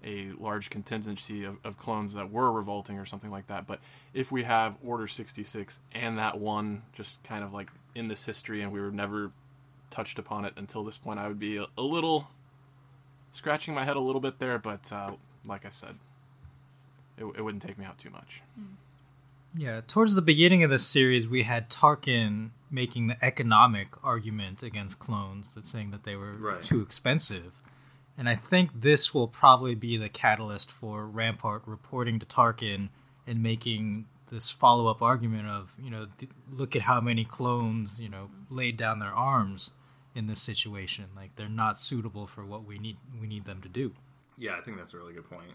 a large contingency of, of clones that were revolting or something like that. But if we have Order sixty six and that one just kind of like in this history and we were never touched upon it until this point, I would be a, a little scratching my head a little bit there. But uh, like I said, it, it wouldn't take me out too much. Yeah, towards the beginning of the series, we had Tarkin making the economic argument against clones, that saying that they were Right. too expensive. And I think this will probably be the catalyst for Rampart reporting to Tarkin and making this follow-up argument of, you know, th- look at how many clones, you know, laid down their arms in this situation. Like they're not suitable for what we need we need them to do. Yeah, I think that's a really good point.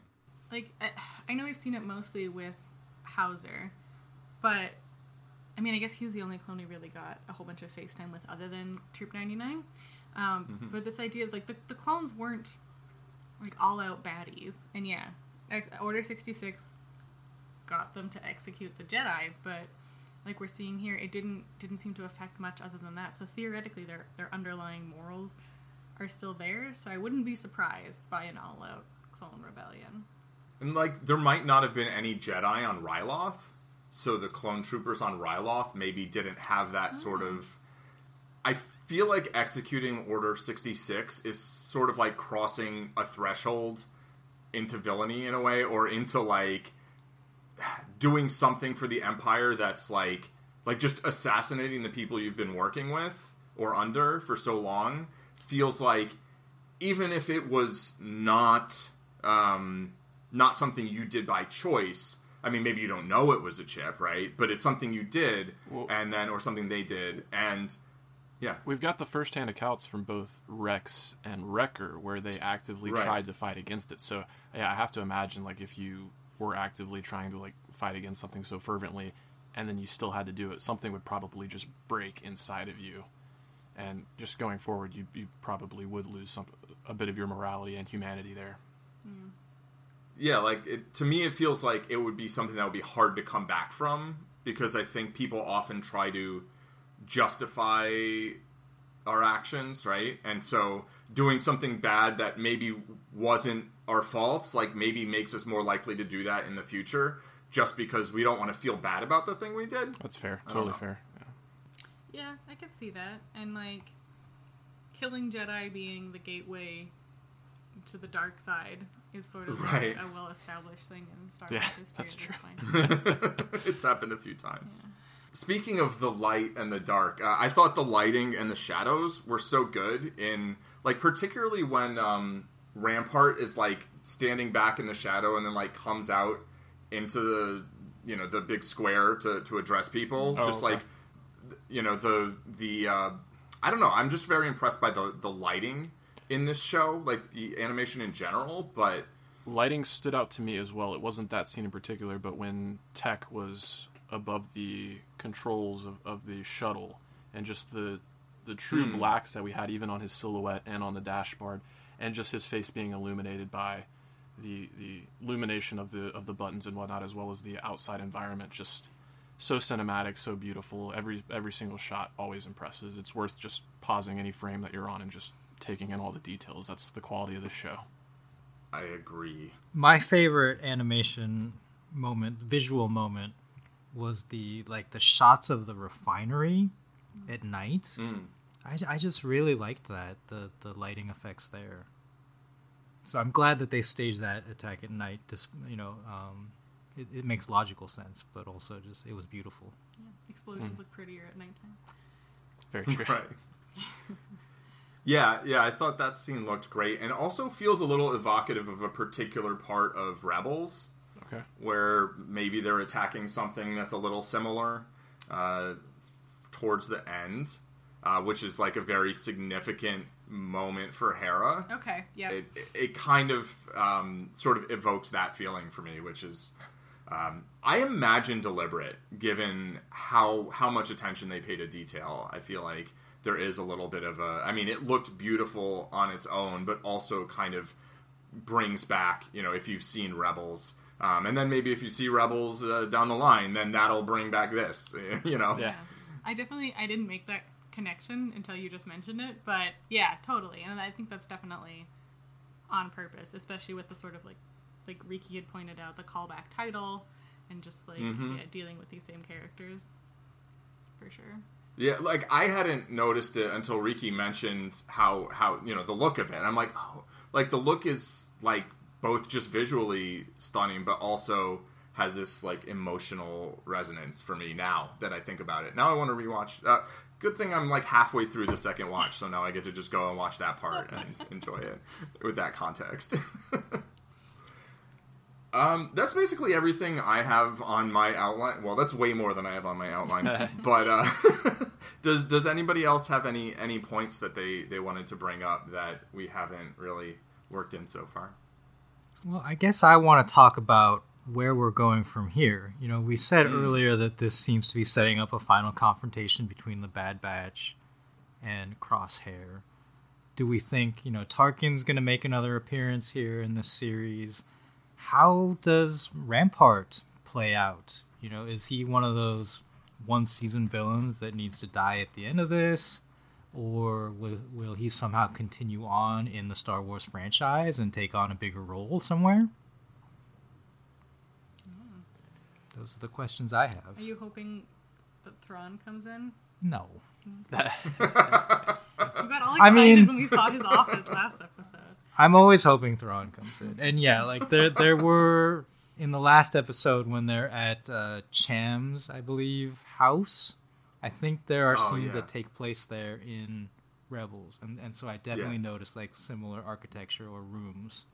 Like I, I know we've seen it mostly with Howzer, but I mean, I guess he was the only clone we really got a whole bunch of FaceTime with, other than Troop ninety nine. Um, But this idea of like the, the clones weren't like all out baddies, and yeah, Order sixty six got them to execute the Jedi, but like we're seeing here, it didn't didn't seem to affect much other than that. So theoretically, their their underlying morals are still there. So I wouldn't be surprised by an all out clone rebellion. And like, there might not have been any Jedi on Ryloth, so the clone troopers on Ryloth maybe didn't have that sort of. I feel like executing Order sixty six is sort of like crossing a threshold into villainy in a way, or into like doing something for the empire that's like like just assassinating the people you've been working with or under for so long feels like even if it was not um, not something you did by choice. I mean, maybe you don't know it was a chip, right? But it's something you did, well, and then or something they did, and yeah, we've got the first-hand accounts from both Rex and Wrecker where they actively right. tried to fight against it. So yeah, I have to imagine like if you were actively trying to like fight against something so fervently, and then you still had to do it, something would probably just break inside of you and just going forward, you, you probably would lose some a bit of your morality and humanity there. Mm. Yeah, like it, to me, it feels like it would be something that would be hard to come back from because I think people often try to justify our actions, right? And so doing something bad that maybe wasn't our faults, like maybe makes us more likely to do that in the future just because we don't want to feel bad about the thing we did. That's fair. Totally fair. Yeah, I could see that. And like killing Jedi being the gateway to the dark side is sort of right. like a well established thing in Star Wars yeah, history. That's true. it's happened a few times. Yeah. Speaking of the light and the dark, uh, I thought the lighting and the shadows were so good in like particularly when um, Rampart is like standing back in the shadow and then like comes out into the you know the big square to to address people. Oh, just okay. like you know the the uh, I don't know. I'm just very impressed by the the lighting in this show, like the animation in general. But lighting stood out to me as well. It wasn't that scene in particular, but when Tech was above the controls of, of the shuttle and just the the true mm. blacks that we had even on his silhouette and on the dashboard and just his face being illuminated by the the illumination of the of the buttons and whatnot as well as the outside environment just so cinematic, so beautiful. Every every single shot always impresses. It's worth just pausing any frame that you're on and just taking in all the details. That's the quality of the show. I agree. My favorite animation moment, visual moment, was the like the shots of the refinery at night. Mm. I, I just really liked that the the lighting effects there. So I'm glad that they staged that attack at night. Just you know, um, it, it makes logical sense, but also just it was beautiful. Yeah. Explosions mm. look prettier at nighttime. Very true. right. yeah, yeah, I thought that scene looked great, and also feels a little evocative of a particular part of Rebels. Okay. Where maybe they're attacking something that's a little similar uh, towards the end, uh, which is like a very significant moment for Hera. Okay, yeah. It, it, it kind of um, sort of evokes that feeling for me, which is um, I imagine deliberate, given how how much attention they pay to detail. I feel like there is a little bit of a. I mean, it looked beautiful on its own, but also kind of brings back. You know, if you've seen Rebels, um, and then maybe if you see Rebels uh, down the line, then that'll bring back this. You know. Yeah. I definitely I didn't make that connection until you just mentioned it, but yeah, totally, and I think that's definitely on purpose, especially with the sort of like like Riki had pointed out, the callback title and just like mm-hmm. yeah, dealing with these same characters for sure. Yeah, like I hadn't noticed it until Riki mentioned how how you know the look of it. I'm like, oh, like the look is like both just visually stunning, but also has this like emotional resonance for me now that I think about it. Now I want to rewatch. Uh, good thing I'm like halfway through the second watch, so now I get to just go and watch that part and enjoy it with that context. Um, that's basically everything I have on my outline. Well, that's way more than I have on my outline. but uh, does does anybody else have any any points that they they wanted to bring up that we haven't really worked in so far? Well, I guess I want to talk about where we're going from here. You know, we said mm. earlier that this seems to be setting up a final confrontation between the Bad Batch and Crosshair. Do we think, you know, Tarkin's going to make another appearance here in this series? How does Rampart play out? You know, is he one of those one season villains that needs to die at the end of this? Or will, will he somehow continue on in the Star Wars franchise and take on a bigger role somewhere? Those are the questions I have. Are you hoping that Thrawn comes in? No. we got all excited I mean... when we saw his office last. I'm always hoping Thrawn comes in, and yeah, like there there were in the last episode when they're at uh, Cham's, I believe, house. I think there are Oh, scenes yeah. that take place there in Rebels, and and so I definitely Yeah. noticed like similar architecture or rooms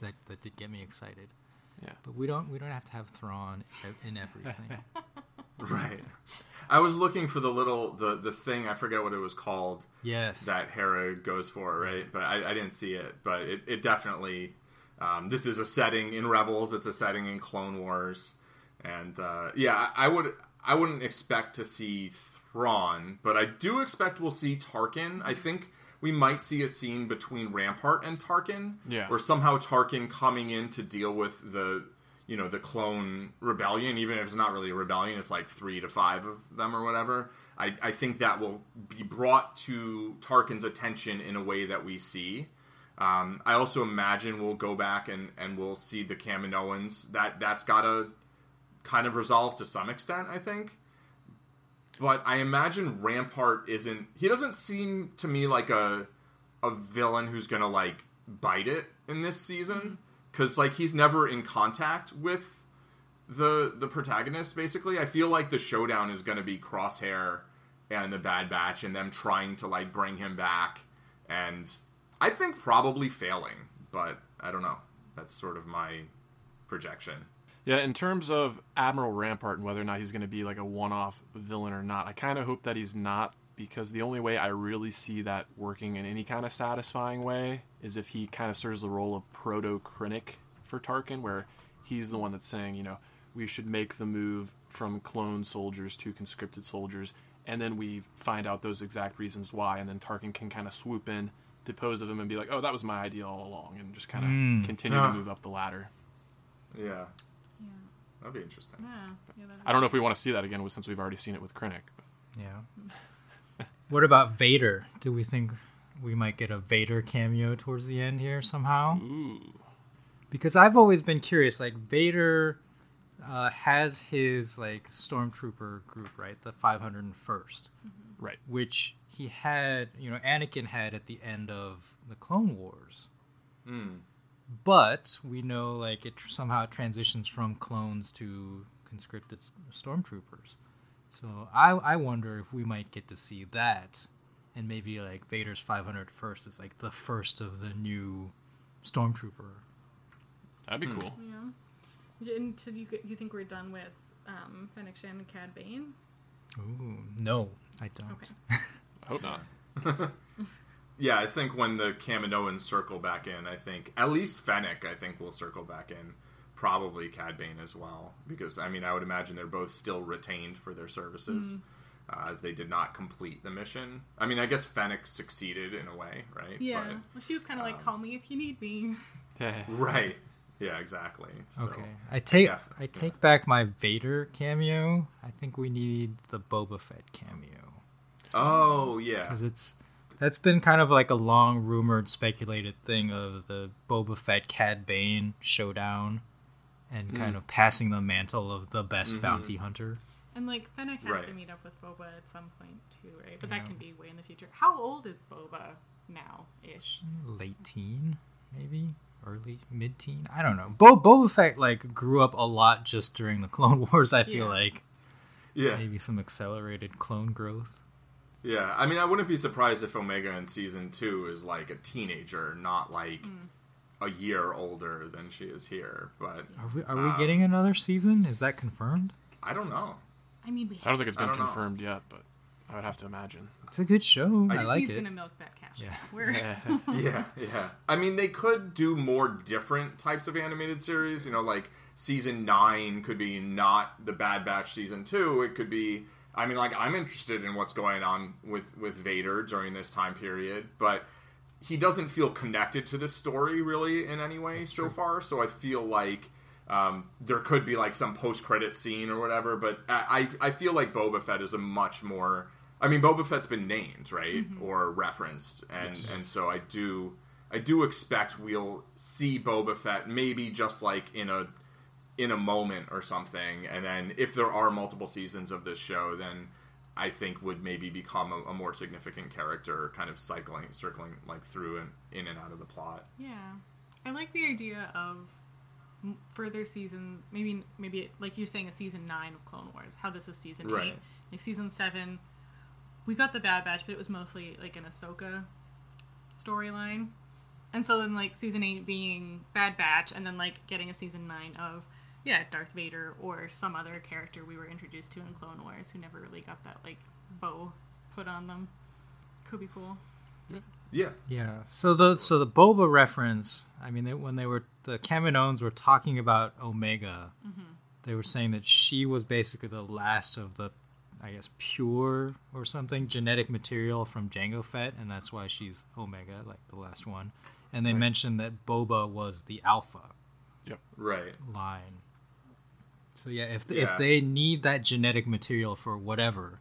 that that did get me excited. Yeah. But we don't we don't have to have Thrawn in everything. Right. I was looking for the little the the thing. I forget what it was called yes. that Hera goes for, right? But I, I didn't see it. But it, it definitely. Um, this is a setting in Rebels. It's a setting in Clone Wars, and uh, yeah, I I would I wouldn't expect to see Thrawn, but I do expect we'll see Tarkin. I think we might see a scene between Rampart and Tarkin, Yeah. or somehow Tarkin coming in to deal with the you know the clone rebellion even if it's not really a rebellion it's like three to five of them or whatever i, I think that will be brought to tarkin's attention in a way that we see. Um, i also imagine we'll go back and, and we'll see the kaminoans. That that's got to kind of resolve to some extent i think. But i imagine rampart isn't he doesn't seem to me like a a villain who's gonna like bite it in this season because like he's never in contact with the the protagonist basically. I feel like the showdown is gonna be crosshair and the bad batch and them trying to like bring him back and i think probably failing but i don't know. That's sort of my projection. Yeah, in terms of Admiral Rampart and whether or not he's going to be like a one-off villain or not, I kind of hope that he's not because the only way I really see that working in any kind of satisfying way is if he kind of serves the role of proto-Krennic for Tarkin, where he's the one that's saying, you know, we should make the move from clone soldiers to conscripted soldiers, and then we find out those exact reasons why, and then Tarkin can kind of swoop in, depose of him, and be like, oh, that was my idea all along, and just kind of Mm. continue Ah. to move up the ladder. yeah Yeah. that'd be interesting Yeah. yeah that- I don't know if we want to see that again since we've already seen it with Krennic. But Yeah. What about Vader? Do we think we might get a Vader cameo towards the end here somehow? Ooh. Because I've always been curious. Like Vader uh, has his like stormtrooper group, right? The 501st, Right. which he had, you know, Anakin had at the end of the Clone Wars. Hmm. But we know like it tr- somehow transitions from clones to conscripted stormtroopers. So I I wonder if we might get to see that, and maybe like Vader's 501st is like the first of the new stormtrooper. That'd be Hmm. cool. Yeah. And so you you think we're done with um, Fennec Shan and Cad Bane? Ooh, no, I don't. Okay. I hope not. Yeah, I think when the Kaminoans circle back in, I think at least Fennec, I think will circle back in. Probably Cad Bane as well, because I mean, I would imagine they're both still retained for their services, uh, as they did not complete the mission. I mean, I guess Fennec succeeded in a way, right? Yeah. well, she was kind of like, um, "Call me if you need me." Right. Yeah, exactly. So, Okay, I take Def- I take back my Vader cameo. I think we need the Boba Fett cameo Oh yeah. because it's that's been kind of like a long rumored, speculated thing of the Boba Fett Cad Bane showdown, and mm. kind of passing the mantle of the best mm-hmm. bounty hunter. And like Fennec has Right. to meet up with Boba at some point too, right? But Yeah. that can be way in the future. How old is Boba now, ish? late teen, maybe early mid teen. I don't know. Bo- Boba Fett like grew up a lot just during the Clone Wars. I feel Yeah. like Yeah. maybe some accelerated clone growth. Yeah, I mean, I wouldn't be surprised if Omega in season two is like a teenager, not like mm. A year older than she is here. But Are we are Um, we getting another season? Is that confirmed? I don't know. I mean, we I don't think it's been don't know. confirmed yet, but I would have to imagine. It's a good show. I, I- like Disney's it. gonna milk that cash. Yeah. We're yeah, yeah. I mean, they could do more different types of animated series. You know, like season nine could be not the Bad Batch season two. It could be. I mean, like I'm interested in what's going on with with Vader during this time period, but he doesn't feel connected to this story really in any way so far. So I feel like. Um, there could be like some post credit scene or whatever, but I, I I feel like Boba Fett is a much more. I mean, Boba Fett's been named right or referenced, and and so I do I do expect we'll see Boba Fett maybe just like in a in a moment or something, and then if there are multiple seasons of this show, then I think would maybe become a, a more significant character, kind of cycling, circling like through and in and out of the plot. yeah. I like the idea of further seasons, maybe maybe like you're saying a season nine of Clone Wars, how this is season Right. eight, like season seven, we got the Bad Batch, but it was mostly like an Ahsoka storyline, and so then like season eight being Bad Batch, and then like getting a season nine of yeah Darth Vader or some other character we were introduced to in Clone Wars who never really got that like bow put on them, could be cool. Yeah. Yeah. So the so the Boba reference. I mean, they, when they were the Kaminoans were talking about Omega, mm-hmm. they were saying that she was basically the last of the, I guess, pure or something genetic material from Jango Fett, and that's why she's Omega, like the last one. And they mentioned that Boba was the Alpha Yeah. Right. line. So yeah, if Yeah. if they need that genetic material for whatever,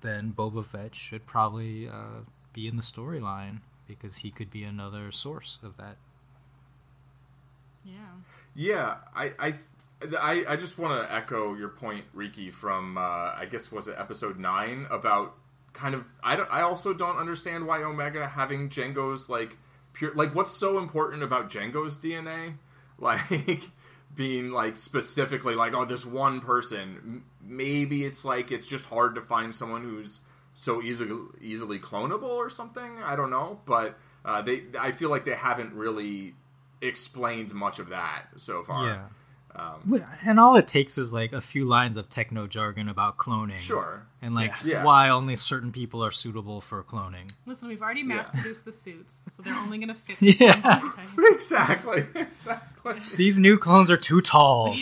then Boba Fett should probably uh, be in the storyline because he could be another source of that. Yeah. Yeah, I I I, I just want to echo your point, Riki, from uh, I guess was it episode nine about kind of I don't I also don't understand why Omega having Jango's like pure like what's so important about Jango's DNA like being like specifically like oh this one person. Maybe it's like it's just hard to find someone who's so easily easily clonable or something. I don't know. But uh, they I feel like they haven't really explained much of that so far. Yeah. Um, And all it takes is like a few lines of techno jargon about cloning. sure And like Yeah. why only certain people are suitable for cloning. Listen, we've already Yeah. mass produced the suits, so they're only gonna fit. Yeah. some exactly exactly These new clones are too tall.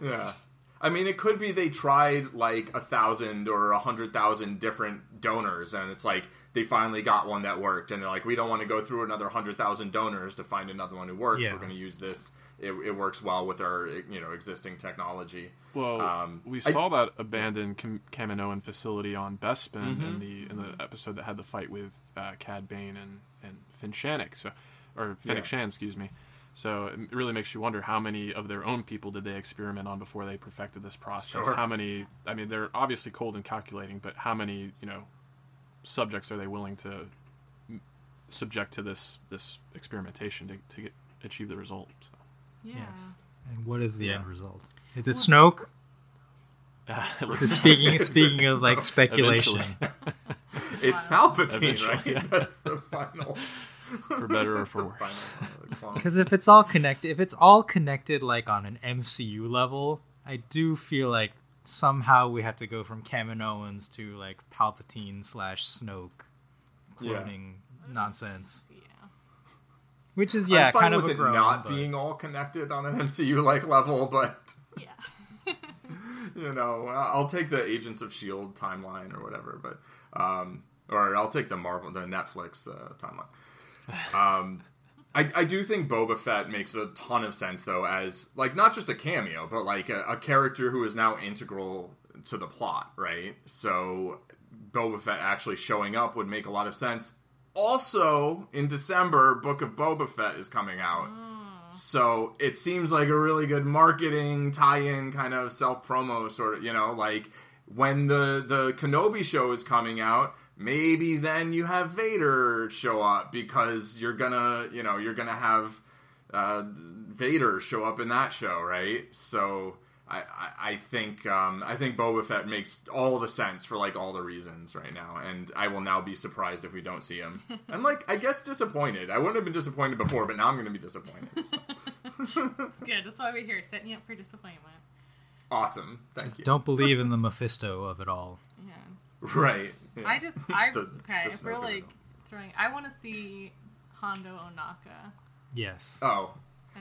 Yeah. I mean, it could be they tried like a thousand or a hundred thousand different donors, and it's like they finally got one that worked, and they're like, we don't want to go through another hundred thousand donors to find another one who works. Yeah. We're going to use this. It, it works well with our you know existing technology. Well, Um, we I- saw that abandoned Cam- Kaminoan facility on Bespin Mm-hmm. in the in the episode that had the fight with uh, Cad Bane and and Finn Shannick, so or Finnick Yeah. Shan, excuse me. So it really makes you wonder how many of their own people did they experiment on before they perfected this process? Sure. How many? I mean, they're obviously cold and calculating, but how many you know subjects are they willing to subject to this this experimentation to, to get achieve the result? So. Yeah. Yes. And what is the Yeah. end result? Is it Snoke? it looks- Speaking speaking of like speculation. It's Palpatine, Eventually, right? That's the final. for better or for worse. final uh, clone. Because if it's all connected, if it's all connected like on an MCU level, I do feel like somehow we have to go from Kaminoans to like Palpatine slash Snoke Yeah. cloning nonsense, Yeah. Which is yeah I'm fine kind of with a it groan, not but- being all connected on an MCU like level, but Yeah. you know, I'll take the Agents of Shield timeline or whatever, but um, or I'll take the Marvel, the Netflix uh, timeline. Um, I, I do think Boba Fett makes a ton of sense though, as like not just a cameo, but like a, a character who is now integral to the plot, right? So Boba Fett actually showing up would make a lot of sense. Also, in December, Book of Boba Fett is coming out. So it seems like a really good marketing tie-in kind of self-promo sort of, you know, like when the the Kenobi show is coming out, maybe then you have Vader show up because you're gonna, you know, you're gonna have uh, Vader show up in that show, right? So I, I, I think um, I think Boba Fett makes all the sense for like all the reasons right now, and I will now be surprised if we don't see him. and like I guess disappointed. I wouldn't have been disappointed before, but now I'm going to be disappointed. So. It's good. That's why we're here, setting you up for disappointment. Awesome, thank Just you. don't believe in the Mephisto of it all. Yeah. Right. yeah. I just, I The- okay. the if we're like throwing, I want to see Hondo Ohnaka. Yes. Oh.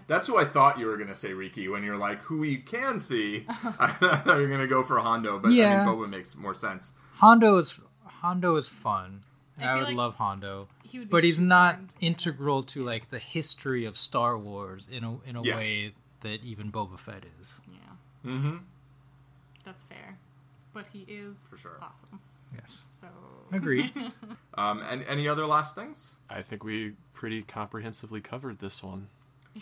That's who I thought you were going to say, Riki, when you're like, who we can see. I thought you were going to go for Hondo, but Yeah. I mean, Boba makes more sense. Hondo is Hondo is fun. I I, would like love Hondo, He would but he's not integral to like the history of Star Wars in a in a Yeah. way that even Boba Fett is. Yeah, Mm-hmm. that's fair. But he is For sure. awesome. Yes. So Agreed. Um, and any other last things? I think we pretty comprehensively covered this one.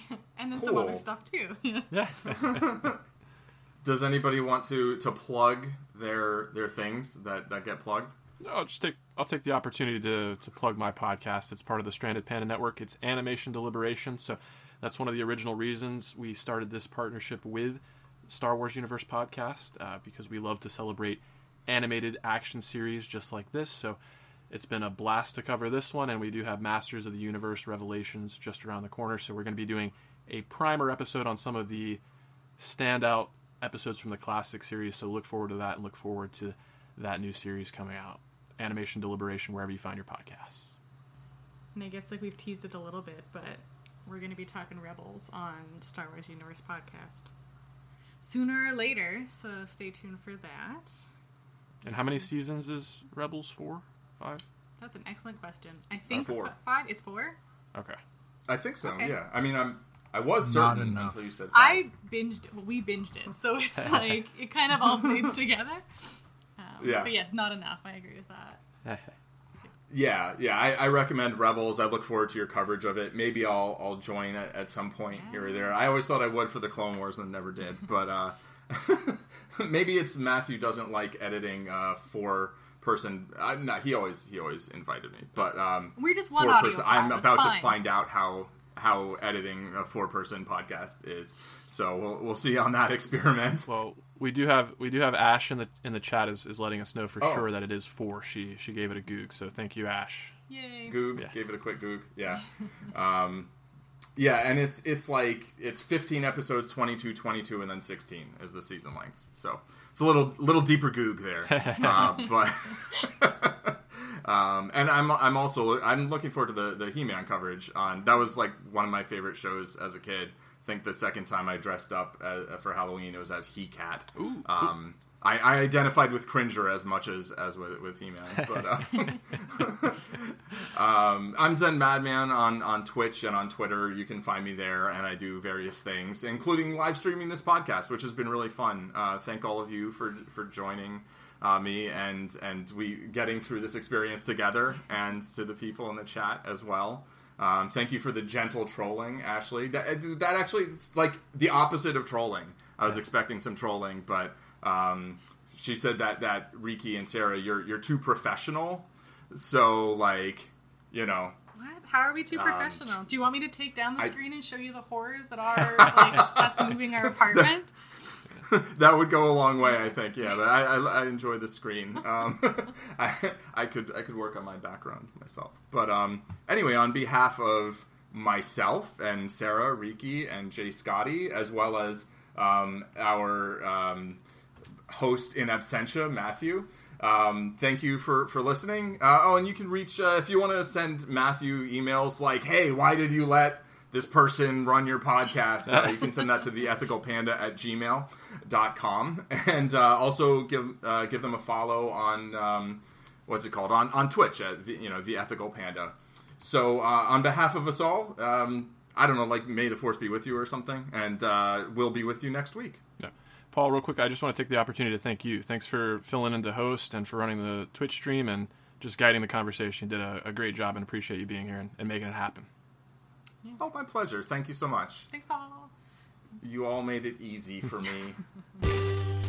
and then some other stuff too. Yeah. Does anybody want to to plug their their things that that get plugged? No, I'll just take I'll take the opportunity to to plug my podcast. It's part of the Stranded Panda Network. It's Animation Deliberation. So That's one of the original reasons we started this partnership with Star Wars Universe Podcast uh, because we love to celebrate animated action series just like this. So it's been a blast to cover this one, and we do have Masters of the Universe Revelations just around the corner. So we're going to be doing a primer episode on some of the standout episodes from the classic series. So look forward to that and look forward to that new series coming out. Animation Deliberation, wherever you find your podcasts. And I guess like we've teased it a little bit, but we're going to be talking Rebels on Star Wars Universe podcast sooner or later. So stay tuned for that. And how many seasons is Rebels? Four, five? That's an excellent question. I think four. five. It's four. Okay. I think so. Okay. Yeah. I mean, I'm. I was Not certain enough. until you said. Five. I binged. Well, we binged it, so it's like it kind of all fades together. Um, Yeah. But yes, not enough. I agree with that. Yeah, yeah. I, I recommend Rebels. I look forward to your coverage of it. Maybe I'll I'll join at, at some point here or there. I always thought I would for the Clone Wars and never did. But uh, maybe it's Matthew doesn't like editing uh, four person. Uh, no, he always he always invited me. But um, We're just one four audio person. I'm it's about to find out how how editing a four person podcast is. So we'll we'll see on that experiment. Well, we do have we do have Ash in the in the chat is, is letting us know for Oh. sure that it is four. She she gave it a goog, so thank you, Ash. Yay! Goog Yeah. gave it a quick goog. Yeah. um, yeah, and it's it's like it's 15 episodes, 22, 22, and then 16 is the season lengths. So it's a little little deeper goog there, uh, but. Um, and I'm I'm also I'm looking forward to the the He-Man coverage on that was like one of my favorite shows as a kid. I think the second time I dressed up uh, for Halloween it was as He Cat. Ooh, cool. I, I identified with Cringer as much as as with with He-Man, but uh, um, I'm Zen Madman on on Twitch and on Twitter. You can find me there, and I do various things, including live streaming this podcast, which has been really fun. Uh, thank all of you for for joining. Uh, me and and we getting through this experience together, and to the people in the chat as well. Um, thank you for the gentle trolling, Ashley. That, that actually is like the opposite of trolling. I was expecting some trolling, but um, she said that that Riki and Sarah, you're you're too professional. So like, you know, What? How are we too professional? Do you want me to take down the Um, I- screen and show you the horrors that are like us moving our apartment? that would go a long way, I think. Yeah, but I, I, I enjoy the screen. Um, I, I could I could work on my background myself. But um, anyway, on behalf of myself and Sarah, Riki, and Jay Scotty, as well as um, our um, host in absentia, Matthew. Um, thank you for for listening. Uh, oh, and you can reach uh, if you want to send Matthew emails like, "Hey, why did you let this person run your podcast?" Uh, you can send that to the ethicalpanda at gmail.com. and uh, also give uh, give them a follow on um, what's it called on on Twitch at the, you know the Ethical Panda. So uh, on behalf of us all, um, I don't know, like may the force be with you or something, and we'll be with you next week. Yeah. Paul, real quick, I just want to take the opportunity to thank you. Thanks for filling in to host and for running the Twitch stream and just guiding the conversation. You did a, a great job and appreciate you being here and, and making it happen. Oh, my pleasure. Thank you so much. Thanks, Paul. You all made it easy for me.